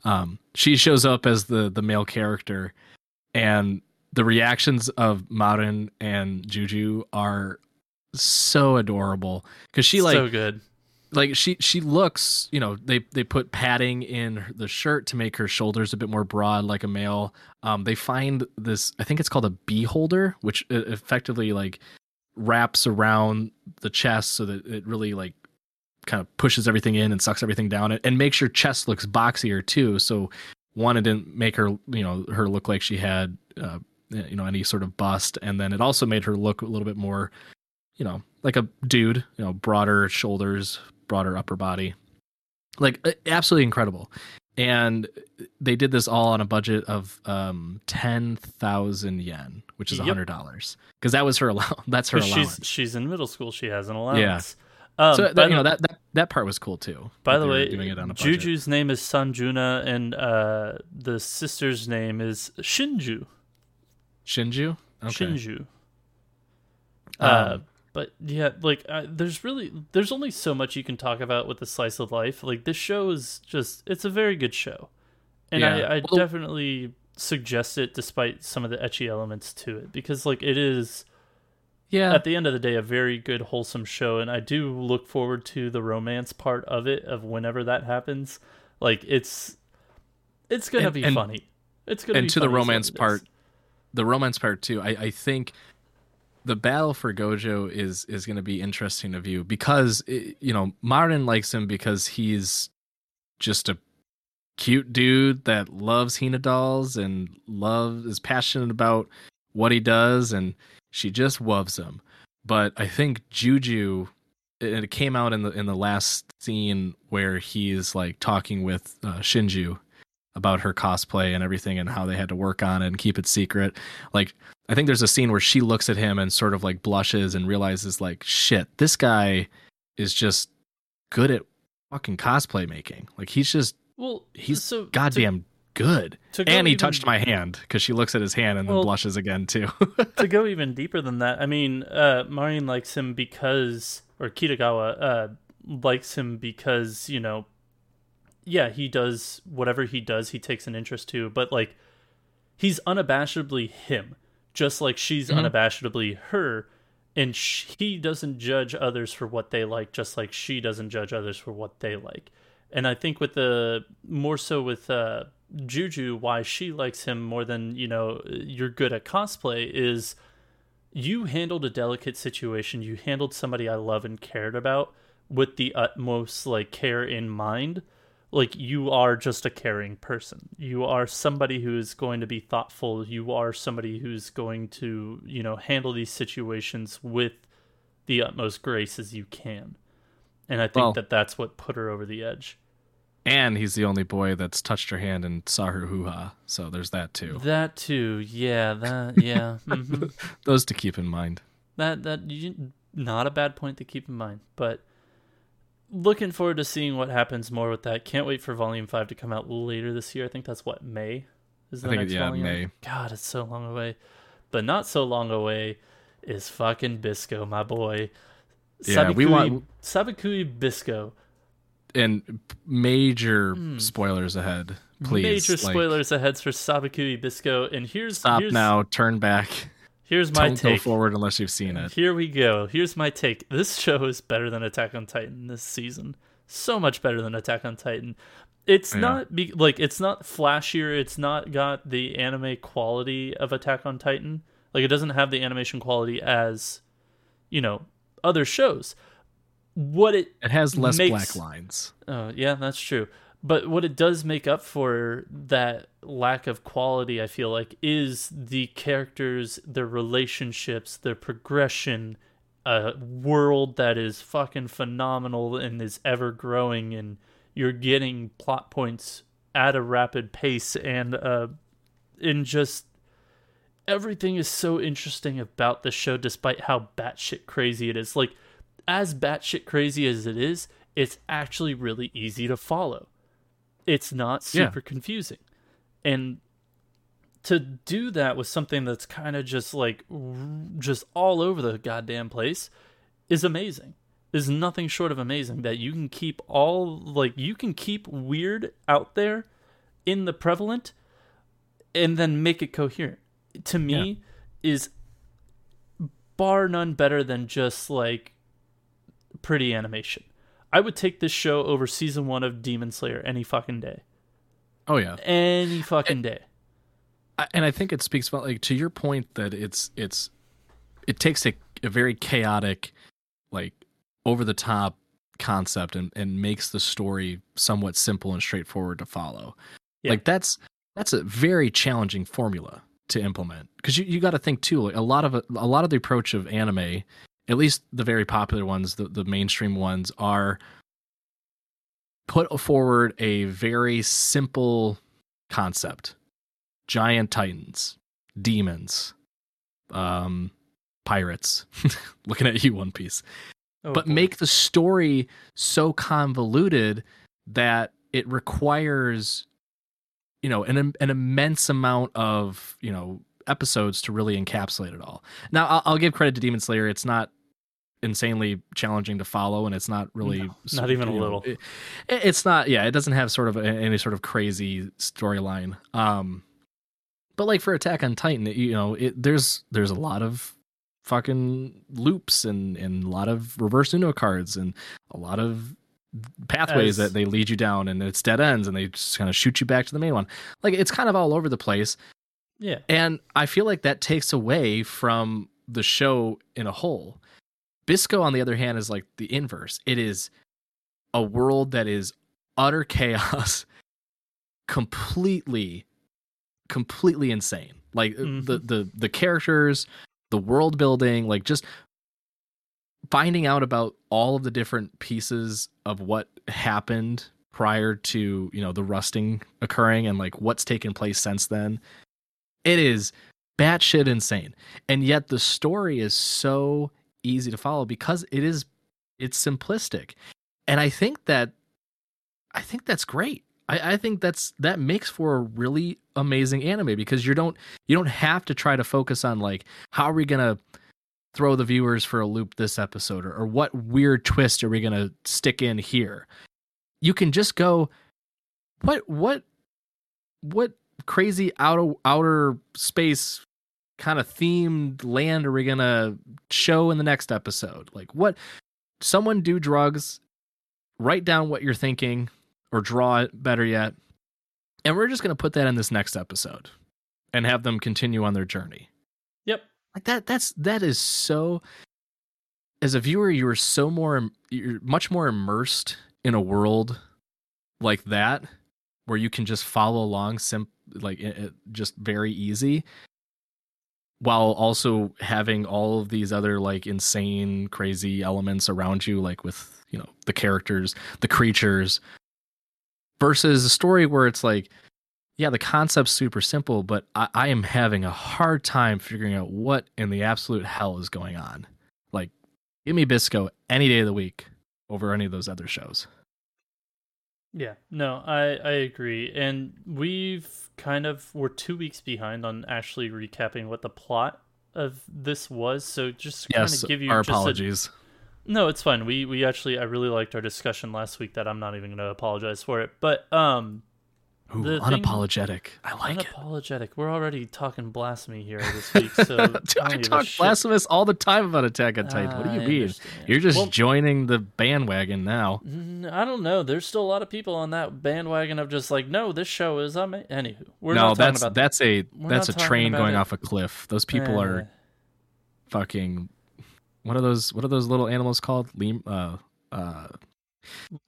um, she shows up as the the male character, and the reactions of Marin and Juju are so adorable. Because she like so good. like she she looks you know they they put padding in the shirt to make her shoulders a bit more broad like a male. Um they find this i think it's called a bee holder which effectively like wraps around the chest so that it really like kind of pushes everything in and sucks everything down and, and makes your chest looks boxier too. So one it didn't make her you know her look like she had uh, you know any sort of bust. And then it also made her look a little bit more you know like a dude you know broader shoulders broader upper body like uh, absolutely incredible and they did this all on a budget of um 10,000 yen which is a $100 because that was her allowance. that's her allowance she's she's in middle school, she has an allowance. Um, so that, you know that, that that part was cool too By the way, doing it on a. Juju's name is Sajuna, and uh, the sister's name is Shinju. Shinju okay Shinju. Uh, Um, but yeah, like uh, there's really there's only so much you can talk about with the slice of life. Like this show is just it's a very good show, and Yeah. I, I Well- definitely suggest it despite some of the ecchi elements to it because like it is Yeah. at the end of the day a very good wholesome show and I do look forward to the romance part of it of whenever that happens. Like it's it's going to And- be and- funny. It's going to and to the romance part, the romance part too. I, I think the battle for Gojo is is going to be interesting to view because it, you know Martin likes him because he's just a cute dude that loves Hina dolls and loves is passionate about what he does, and she just loves him. But I think Juju, and it came out in the in the last scene where he's like talking with uh, Shinju about her cosplay and everything and how they had to work on it and keep it secret. Like I think there's a scene where she looks at him and sort of like blushes and realizes like shit, this guy is just good at fucking cosplay making. Like he's just Well, he's so to- goddamn good. to go and he even- touched my hand because she looks at his hand and Well- then blushes again too. to go even deeper than that, I mean, uh, Marin likes him because, or Kitagawa uh, likes him because, you know, yeah, he does whatever he does, he takes an interest to, but like, he's unabashedly him, just like she's Mhm. unabashedly her, and sh- he doesn't judge others for what they like, just like she doesn't judge others for what they like. And I think with the more so with uh, Juju, why she likes him more than you know you're good at cosplay is you handled a delicate situation. You handled somebody I love and cared about with the utmost like care in mind. Like you are just a caring person. You are somebody who is going to be thoughtful. You are somebody who's going to, you know, handle these situations with the utmost grace as you can. And I think Well- that that's what put her over the edge. and he's the only boy that's touched her hand and saw her hoo ha. So there's that too. That too, yeah, that yeah, hmm Those to keep in mind. that that you, not a bad point to keep in mind. But looking forward to seeing what happens more with that. Can't wait for Volume Five to come out later this year. I think that's what May is the I think next yeah, volume. May. God, it's so long away, but not so long away is fucking Bisco, my boy. Yeah, we want- Sabikui Bisco. And major hmm. spoilers ahead, please. Major Like, spoilers ahead for Sabikui Bisco, and here's Stop here's, now. Turn back. Here's my Don't go take. forward unless you've seen it. Here we go. Here's my take. This show is better than Attack on Titan this season. So much better than Attack on Titan. It's Yeah. not be- like it's not flashier. It's not got the anime quality of Attack on Titan. Like it doesn't have the animation quality as you know other shows. What it It has less makes- black lines. Oh, yeah, that's true. But what it does make up for that lack of quality, I feel like, is the characters, their relationships, their progression, a world that is fucking phenomenal and is ever growing, and you're getting plot points at a rapid pace, and uh, just everything is so interesting about the show, despite how batshit crazy it is. Like, as batshit crazy as it is, it's actually really easy to follow. It's not Yeah. super confusing. And to do that with something that's kind of just like just all over the goddamn place is amazing. Is nothing short of amazing that you can keep all like you can keep weird out there in the prevalent and then make it coherent. To me is bar none better than just like pretty animation. I would take this show over season 1 of Demon Slayer any fucking day. Oh yeah, Any fucking day. I- and I think it speaks about like to your point that it's it's it takes a, a very chaotic, like over the top concept and and makes the story somewhat simple and straightforward to follow. Yeah. Like that's that's a very challenging formula to implement because you, you got to think too. Like a lot of a lot of the approach of anime, at least the very popular ones, the the mainstream ones are put forward a very simple concept. Giant titans demons um pirates. Looking at you one piece. Oh, but boy. make the story so convoluted that it requires you know an an immense amount of you know episodes to really encapsulate it all. Now i'll, I'll give credit to demon slayer. It's not insanely challenging to follow and it's not really No, not even a know, little. it- it's not yeah it doesn't have sort of a- any sort of crazy storyline um But like for Attack on Titan, it, you know, it, there's there's a lot of fucking loops and and a lot of reverse Uno cards and a lot of pathways As- that they lead you down and it's dead ends and they just kind of shoot you back to the main one. Like it's kind of all over the place. Yeah. And I feel like that takes away from the show in a whole. Bisco, on the other hand, is like the inverse. It is a world that is utter chaos, completely, completely insane. Like uh, the Mhm. the the characters, the world building, like just finding out about all of the different pieces of what happened prior to you know the rusting occurring and like what's taken place since then it is batshit insane and yet the story is so easy to follow because it is it's simplistic. And i think that i think that's great. I, I think that's that makes for a really amazing anime because you don't you don't have to try to focus on like how are we gonna throw the viewers for a loop this episode or, or what weird twist are we gonna stick in here? You can just go what what what crazy outer outer space kind of themed land are we gonna show in the next episode like what someone do drugs write down what you're thinking or draw it better yet and we're just gonna put that in this next episode and have them continue on their journey Yep. like that that's that is so as a viewer you're so more you're much more immersed in a world like that where you can just follow along sim like it, it- just very easy while also having all of these other like insane crazy elements around you like with you know the characters the creatures versus a story where it's like yeah the concept's super simple but I, I am having a hard time figuring out what in the absolute hell is going on. Like give me bisco any day of the week over any of those other shows Yeah, no, I I agree, and we've kind of we're two weeks behind on actually recapping what the plot of this was. So just to kind of give you our just a- apologies no, it's fine. We we actually I really liked our discussion last week. That I'm not even going to apologize for it. But um, Ooh, the thing- unapologetic i like it unapologetic. We're already talking blasphemy here this week. So I talk blasphemous all the time about Attack on Titan. What do you I mean? understand. You're just Well- joining the bandwagon now. I don't know. There's still a lot of people on that bandwagon of just like, no, this show is ama-. Anywho, we're no, not talking that's about that's a we're that's a train going it. off a cliff. Those people Eh. are fucking. What are those? What are those little animals called? Lem, uh, uh,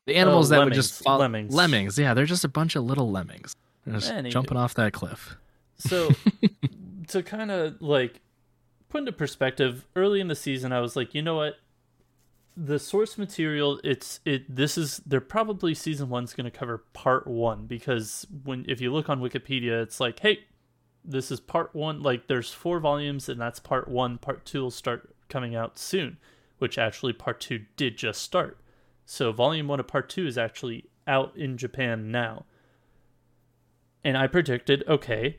the animals oh, that would just lemmings. fall. Lemmings. Lemmings. Yeah, they're just a bunch of little lemmings. They're just Anywho. jumping off that cliff. So to kind of like put into perspective, early in the season, I was like, you know what? The source material, it's it. This is they're probably season one's going to cover part one because when if you look on Wikipedia, it's like, hey, this is part one. Like there's four volumes, and that's part one. Part two will start coming out soon, which actually part two did just start. So volume one of part two is actually out in Japan now. And I predicted, okay,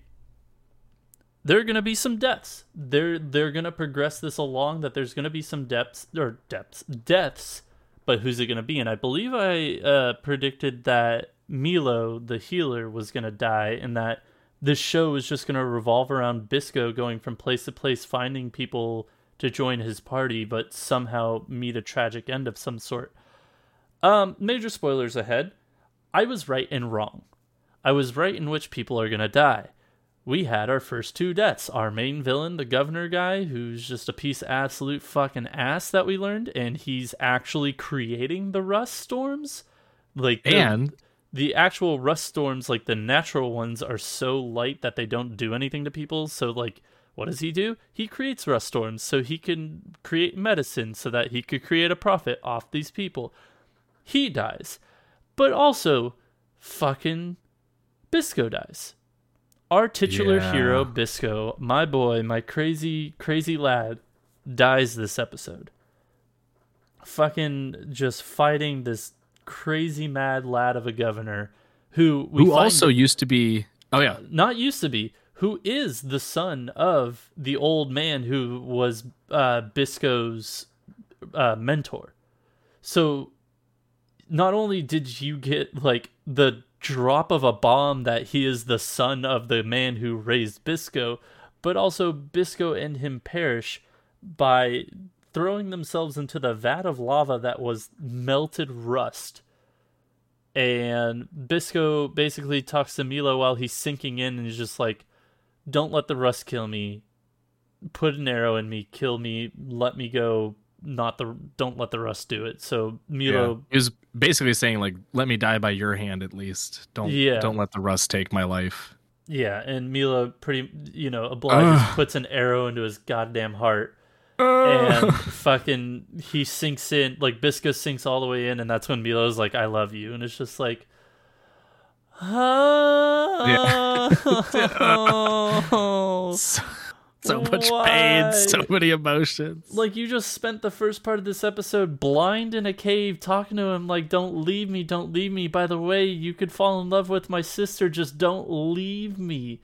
there are to be some deaths. They're they're to progress this along that there's to be some depths or depths deaths, but who's it to be? And I believe I uh, predicted that Milo, the healer, was to die, and that this show is just to revolve around Bisco going from place to place, finding people to join his party, but somehow meet a tragic end of some sort. Um, major spoilers ahead. I was right and wrong. I was right in which people are going to die. We had our first two deaths. Our main villain, the governor guy, who's just a piece of absolute fucking ass that we learned, and he's actually creating the rust storms. Like And the actual rust storms, like the natural ones, are so light that they don't do anything to people. So like what does he do? He creates rust storms so he can create medicine so that he could create a profit off these people. He dies. But also fucking Bisco dies. Our titular Yeah. hero, Bisco, my boy, my crazy, crazy lad, dies this episode. Fucking just fighting this crazy mad lad of a governor who we who also used to be? Oh yeah, not used to be, who is the son of the old man who was uh, Bisco's uh, mentor. So not only did you get like the drop of a bomb that he is the son of the man who raised Bisco, but also Bisco and him perish by throwing themselves into the vat of lava that was melted rust. And Bisco basically talks to Milo while he's sinking in and he's just like, Don't let the rust kill me. Put an arrow in me, kill me, let me go. Not the don't let the rust do it. So Milo Yeah. He was basically saying like, "Let me die by your hand at least. Don't Yeah. don't let the rust take my life." Yeah, and Milo pretty, you know, obliges, Ugh. puts an arrow into his goddamn heart, and fucking he sinks in, like Bisco sinks all the way in, and that's when Milo's like, "I love you," and it's just like, oh, so, much pain, so many emotions. like you just spent the first part of this episode blind in a cave talking to him like don't leave me don't leave me. By the way you could fall in love with my sister just don't leave me.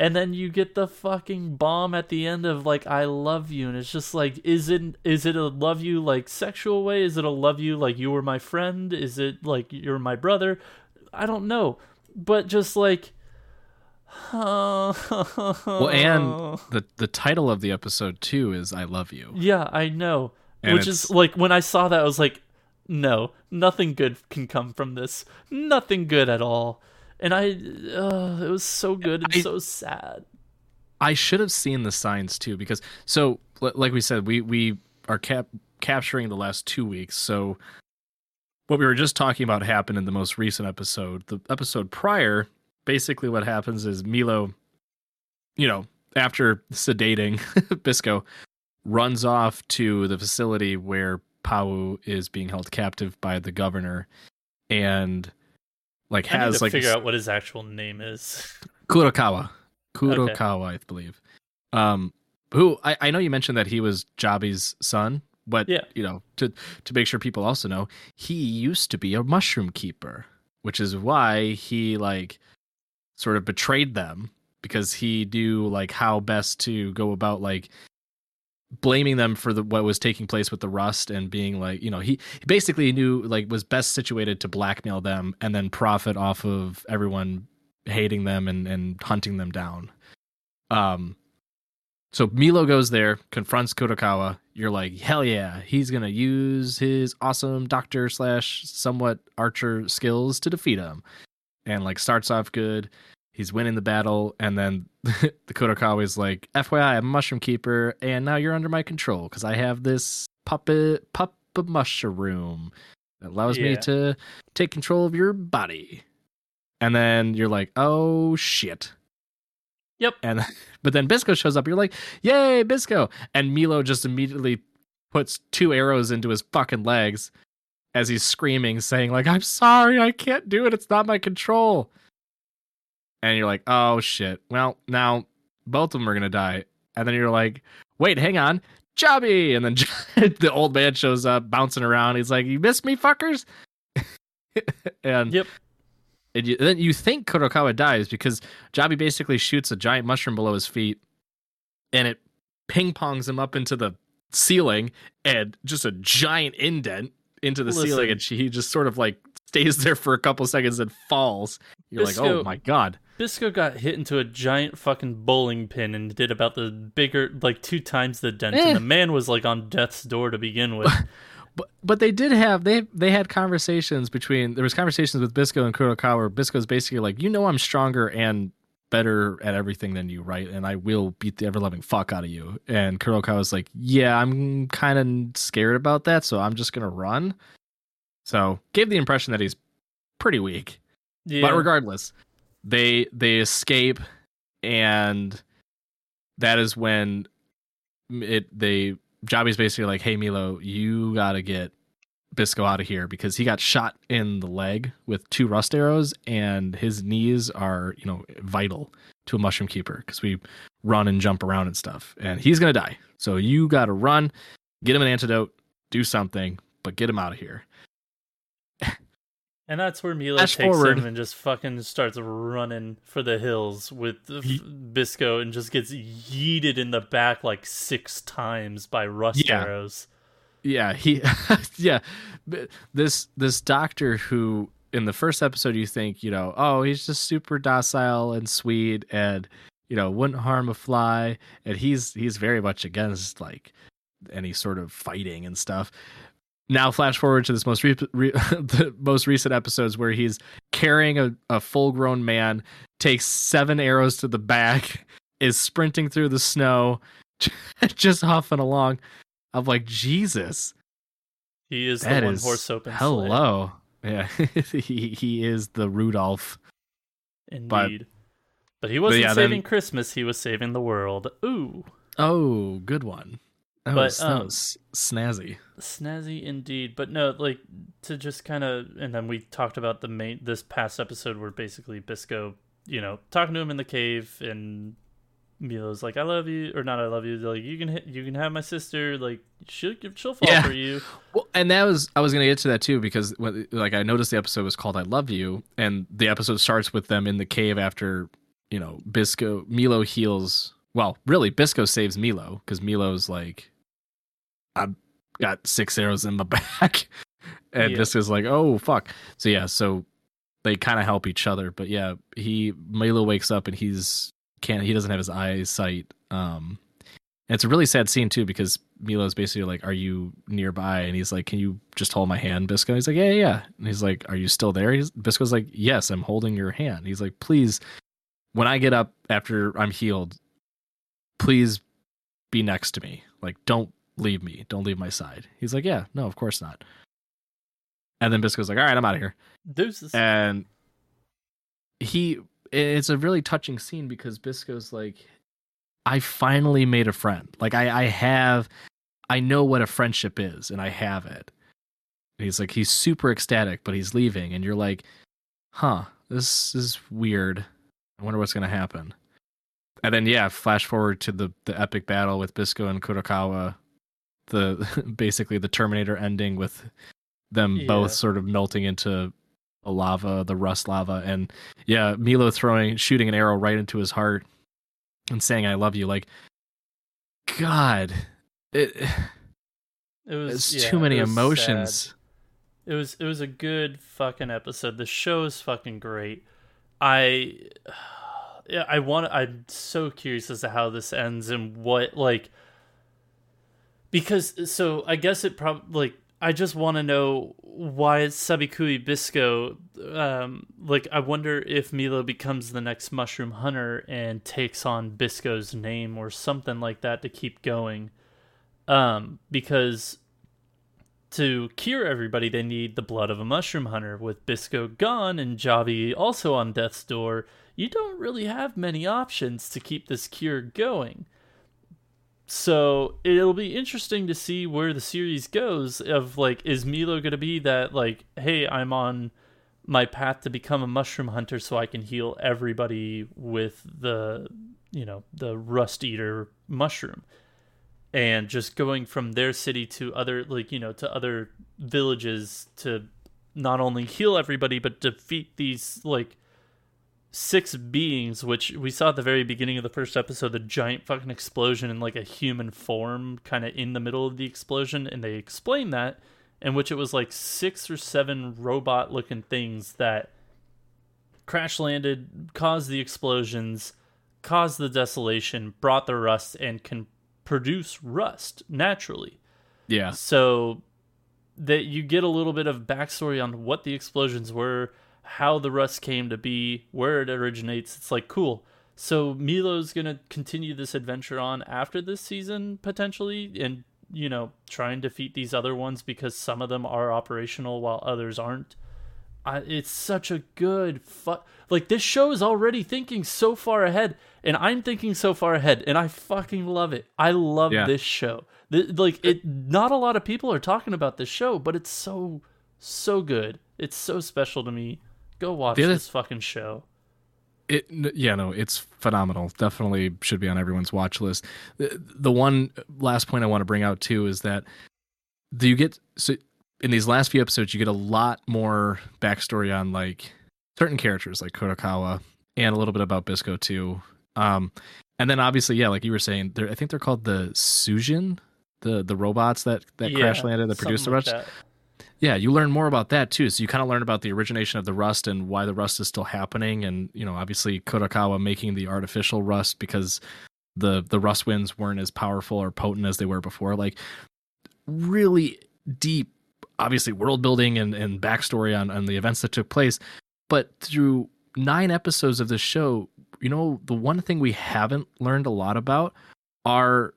And then you get the fucking bomb at the end of like i love you. And it's just like is it is it a love you like sexual way? Is it a love you like you were my friend? Is it like you're my brother? I don't know. But just like well, and the the title of the episode too is "I Love You." Yeah, I know. And Which is like when I saw that, I was like, no, nothing good can come from this. Nothing good at all. And I, uh, it was so good and I- so sad. I should have seen the signs too because so like we said we we are cap- capturing the last 2 weeks so what we were just talking about happened in the most recent episode the episode prior basically what happens is Milo you know after sedating Bisco runs off to the facility where Pawoo is being held captive by the governor and like has to like figure this- out what his actual name is. Kurokawa. Kurokawa, I believe. Um, who I, I know you mentioned that he was Jabi's son, but Yeah. you know, to to make sure people also know, he used to be a mushroom keeper, which is why he like sort of betrayed them because he knew like how best to go about like blaming them for the what was taking place with the rust and being like you know he, he basically knew like was best situated to blackmail them and then profit off of everyone hating them and and hunting them down. Um so Milo goes there confronts Kurokawa you're like hell yeah he's gonna use his awesome doctor slash somewhat archer skills to defeat him and like starts off good. He's winning the battle and then the Kurokawa is like FYI I'm a mushroom keeper and now you're under my control because I have this puppet puppet mushroom that allows me to take control of your body. And then you're like oh shit. Yep. and but then Bisco shows up. You're like yay Bisco. And Milo just immediately puts two arrows into his fucking legs as he's screaming saying like I'm sorry I can't do it it's not my control and you're like, oh shit. Well, now both of them are gonna die. And then you're like, wait, hang on, Jabi. And then the old man shows up, bouncing around. He's like, you missed me, fuckers. and Yep. and you, then you think Kurokawa dies because Jabi basically shoots a giant mushroom below his feet, and it ping pongs him up into the ceiling, and just a giant indent into the Listen. ceiling, and she, he just sort of like stays there for a couple seconds and falls. You're like, oh my god. Bisco got hit into a giant fucking bowling pin and did about the bigger, like two times the dent. Eh. And the man was like on death's door to begin with. But but they did have they they had conversations between there was conversations with Bisco and Kurokawa where Bisco's basically like, you know I'm stronger and better at everything than you, right? And I will beat the ever loving fuck out of you. And Kurokawa's like, Yeah, I'm kinda scared about that, so I'm just gonna run. So gave the impression that he's pretty weak. Yeah. But regardless, they they escape, and that is when it they Jabi's basically like, "Hey Milo, you gotta get Bisco out of here because he got shot in the leg with two rust arrows, and his knees are you know vital to a mushroom keeper because we run and jump around and stuff, and he's gonna die. So you gotta run, get him an antidote, do something, but get him out of here." And that's where Milo Flash takes forward. him and just fucking starts running for the hills with Ye- Bisco and just gets yeeted in the back like six times by rust Yeah. arrows. Yeah he yeah. This this doctor who in the first episode you think you know oh he's just super docile and sweet and you know wouldn't harm a fly. And he's he's very much against like any sort of fighting and stuff. Now flash forward to this most re- re- the most recent episodes where he's carrying a, a full grown man takes seven arrows to the back is sprinting through the snow just huffing along i'm like jesus He is that the one is horse open. hello yeah he, he is the rudolph Indeed. But, he wasn't yeah, then- saving Christmas, he was saving the world. Ooh. oh good one that, But, was, that um, was snazzy Snazzy indeed. But no, like to just kind of and then we talked about the main this past episode where basically Bisco, you know, talking to him in the cave and Milo's like, I love you or not I love you, like you can hit you can have my sister, like she'll she'll fall Yeah. for you. Well, and that was I was gonna get to that too because when, like I noticed the episode was called "I Love You," and the episode starts with them in the cave after you know Bisco Milo heals. Well, really, Bisco saves Milo because Milo's like, I've got six arrows in my back, and Yeah. Bisco's like, oh fuck. So yeah, so they kind of help each other, but yeah, he Milo wakes up and he's can't he doesn't have his eyesight. Um, and it's a really sad scene too because Milo's basically like, "Are you nearby?" And he's like, "Can you just hold my hand, Bisco?" He's like, "Yeah, yeah." yeah." And he's like, "Are you still there?" He's, Bisco's like, "Yes, I'm holding your hand." He's like, "Please, when I get up after I'm healed, please be next to me. Like, don't leave me. Don't leave my side." He's like, "Yeah, no, of course not." And then Bisco's like, "All right, I'm out of here." Deuces. and he it's a really touching scene because bisco's like i finally made a friend. Like i i have i know what a friendship is and i have it. And he's like he's super ecstatic but he's leaving and you're like huh this is weird. I wonder what's going to happen. And then yeah flash forward to the the epic battle with bisco and kurokawa the basically the terminator ending with them Yeah. both sort of melting into lava, the rust lava, and yeah, Milo throwing, shooting an arrow right into his heart and saying "I love you." Like, God, it, it was it's yeah, too many it emotions. sad. It was it was a good fucking episode. The show is fucking great. I yeah, I want I'm so curious as to how this ends and what like because so I guess it probably like I just want to know why Sabikui Bisco um like I wonder if Milo becomes the next mushroom hunter and takes on Bisco's name or something like that to keep going um because to cure everybody, they need the blood of a mushroom hunter. With Bisco gone and Jabi also on death's door, you don't really have many options to keep this cure going. So it'll be interesting to see where the series goes. Of like, is Milo gonna be that like, hey, I'm on my path to become a mushroom hunter, so I can heal everybody with the, you know, the rust eater mushroom and just going from their city to other like you know to other villages to not only heal everybody but defeat these like six beings which we saw at the very beginning of the first episode the giant fucking explosion in like a human form kind of in the middle of the explosion and they explain that in which it was like six or seven robot looking things that crash landed caused the explosions caused the desolation brought the rust and can produce rust naturally. Yeah, so that you get a little bit of backstory on what the explosions were, how the rust came to be, where it originates. It's like cool. So Milo's gonna continue this adventure on after this season potentially, and you know try and defeat these other ones because some of them are operational while others aren't. I, it's such a good fu- like this show is already thinking so far ahead and i'm thinking so far ahead and i fucking love it i love Yeah. this show Th- like it not a lot of people are talking about this show but it's so so good it's so special to me go watch The other- this fucking show. It yeah no it's phenomenal. Definitely should be on everyone's watch list. The, the one last point i want to bring out too is that do you get so in these last few episodes you get a lot more backstory on like certain characters like Kurokawa and a little bit about Bisco too. Um and then obviously yeah like you were saying they're, i think they're called the sujin the the robots that that Yeah, crash landed that produced the like that. Yeah, you learn more about that too. So you kind of learn about the origination of the rust and why the rust is still happening, and you know, obviously Kurokawa making the artificial rust because the the rust winds weren't as powerful or potent as they were before. Like really deep, obviously world building and and backstory on on the events that took place. But through nine episodes of this show, you know, the one thing we haven't learned a lot about are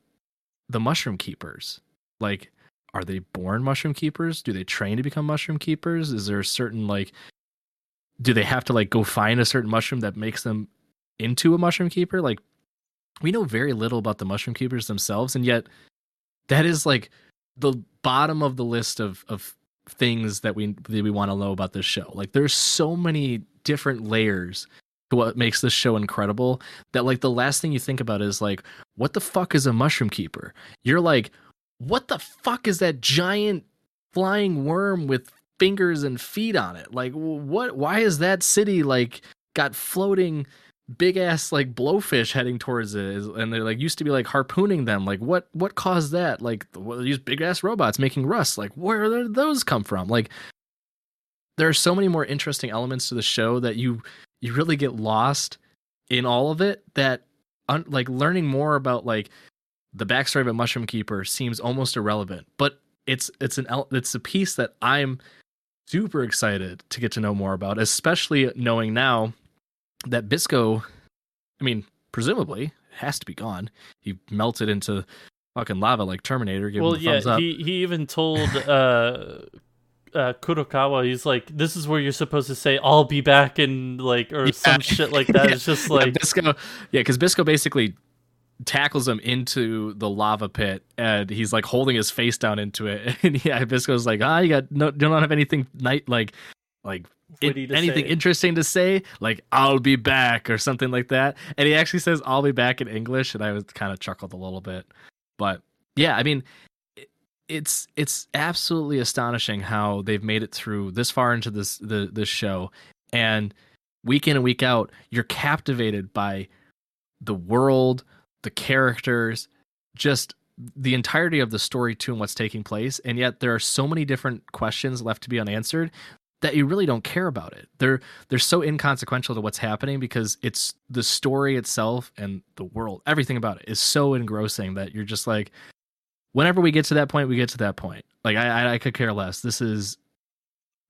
the mushroom keepers. Like are they born mushroom keepers? Do they train to become mushroom keepers? Is there a certain like do they have to like go find a certain mushroom that makes them into a mushroom keeper? Like we know very little about the mushroom keepers themselves and yet that is like the bottom of the list of of things that we that we want to know about this show. Like there's so many different layers to what makes this show incredible that like the last thing you think about is like what the fuck is a mushroom keeper? You're like what the fuck is that giant flying worm with fingers and feet on it? Like what why is that city like got floating big ass like blowfish heading towards it? And they like used to be like harpooning them. Like what what caused that? Like these big ass robots making rust. Like where did those come from? Like there are so many more interesting elements to the show that you you really get lost in all of it that un, like learning more about like the backstory of a mushroom keeper seems almost irrelevant but it's it's an it's a piece that i'm super excited to get to know more about especially knowing now that bisco i mean presumably has to be gone he melted into fucking lava like terminator give well yeah he, he even told uh uh, Kurokawa, he's like, "This is where you're supposed to say I'll be back," and like, or yeah. some shit like that. yeah. It's just like yeah, Bisco, yeah, because Bisco basically tackles him into the lava pit and he's like holding his face down into it. And yeah Bisco's like ah you got no do not have anything night like like in, anything say. interesting to say? Like I'll be back or something like that. And he actually says I'll be back in English and I was kind of chuckled a little bit. But yeah I mean it's it's absolutely astonishing how they've made it through this far into this the this show. And week in and week out you're captivated by the world the characters, just the entirety of the story too and what's taking place. And yet there are so many different questions left to be unanswered that you really don't care about it. They're they're so inconsequential to what's happening because it's the story itself and the world, everything about it is so engrossing that you're just like, whenever we get to that point, we get to that point. Like I I, I could care less. This is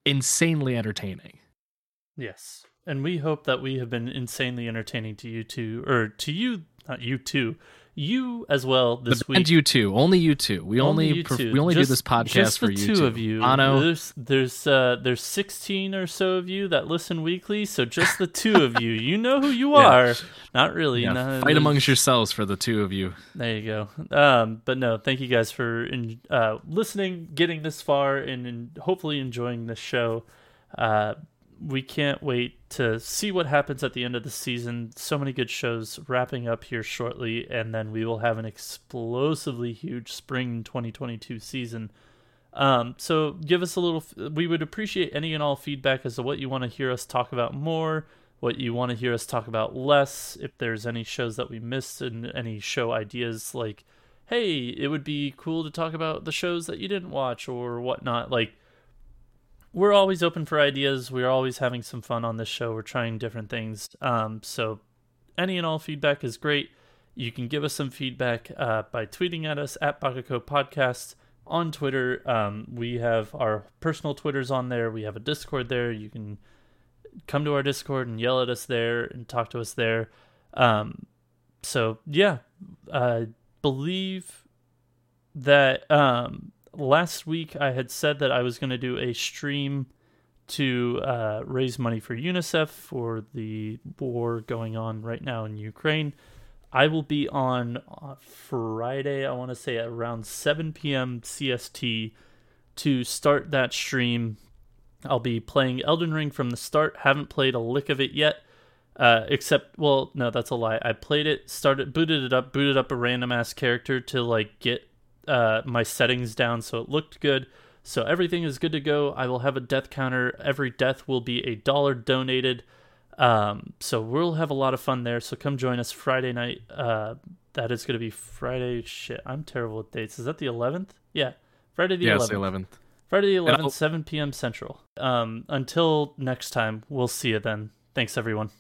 insanely entertaining. Yes. And we hope that we have been insanely entertaining to you too, or to you not you too. You as well this the week. And you too. Only you two. We only, only pref- we only just, do this podcast for you two, of you. Ano. There's there's uh there's 16 or so of you that listen weekly, so just the two of you. You know who you yeah. are. Not really. Yeah, no, fight amongst yourselves for the two of you. There you go. Um but no, thank you guys for in, uh listening, getting this far and, and hopefully enjoying this show. Uh we can't wait to see what happens at the end of the season. So many good shows wrapping up here shortly, and then we will have an explosively huge spring 2022 season. Um, so give us a little. We would appreciate any and all feedback as to what you want to hear us talk about more, what you want to hear us talk about less. If there's any shows that we missed and any show ideas, like, hey, it would be cool to talk about the shows that you didn't watch or whatnot. Like, we're always open for ideas. We're always having some fun on this show. We're trying different things. Um, so any and all feedback is great. You can give us some feedback uh, by tweeting at us at Bakako Podcast on Twitter. Um, we have our personal Twitters on there. We have a Discord there. You can come to our Discord and yell at us there and talk to us there. Um, so yeah, I believe that um, last week I had said that I was going to do a stream to uh, raise money for UNICEF for the war going on right now in Ukraine. I will be on uh, Friday, I want to say around 7 p.m. CST to start that stream. I'll be playing Elden Ring from the start. Haven't played a lick of it yet. Uh, except, well, no, that's a lie. I played it, started, booted it up, booted up a random ass character to like get uh, my settings down so it looked good. So everything is good to go. I will have a death counter. Every death will be a dollar donated. Um, so we'll have a lot of fun there. So come join us Friday night. Uh, that is going to be Friday. Shit, I'm terrible with dates. Is that the 11th? Yeah, Friday the yeah, 11th. the 11th. Friday the 11th, 7 p.m. Central. Um, until next time, we'll see you then. Thanks, everyone.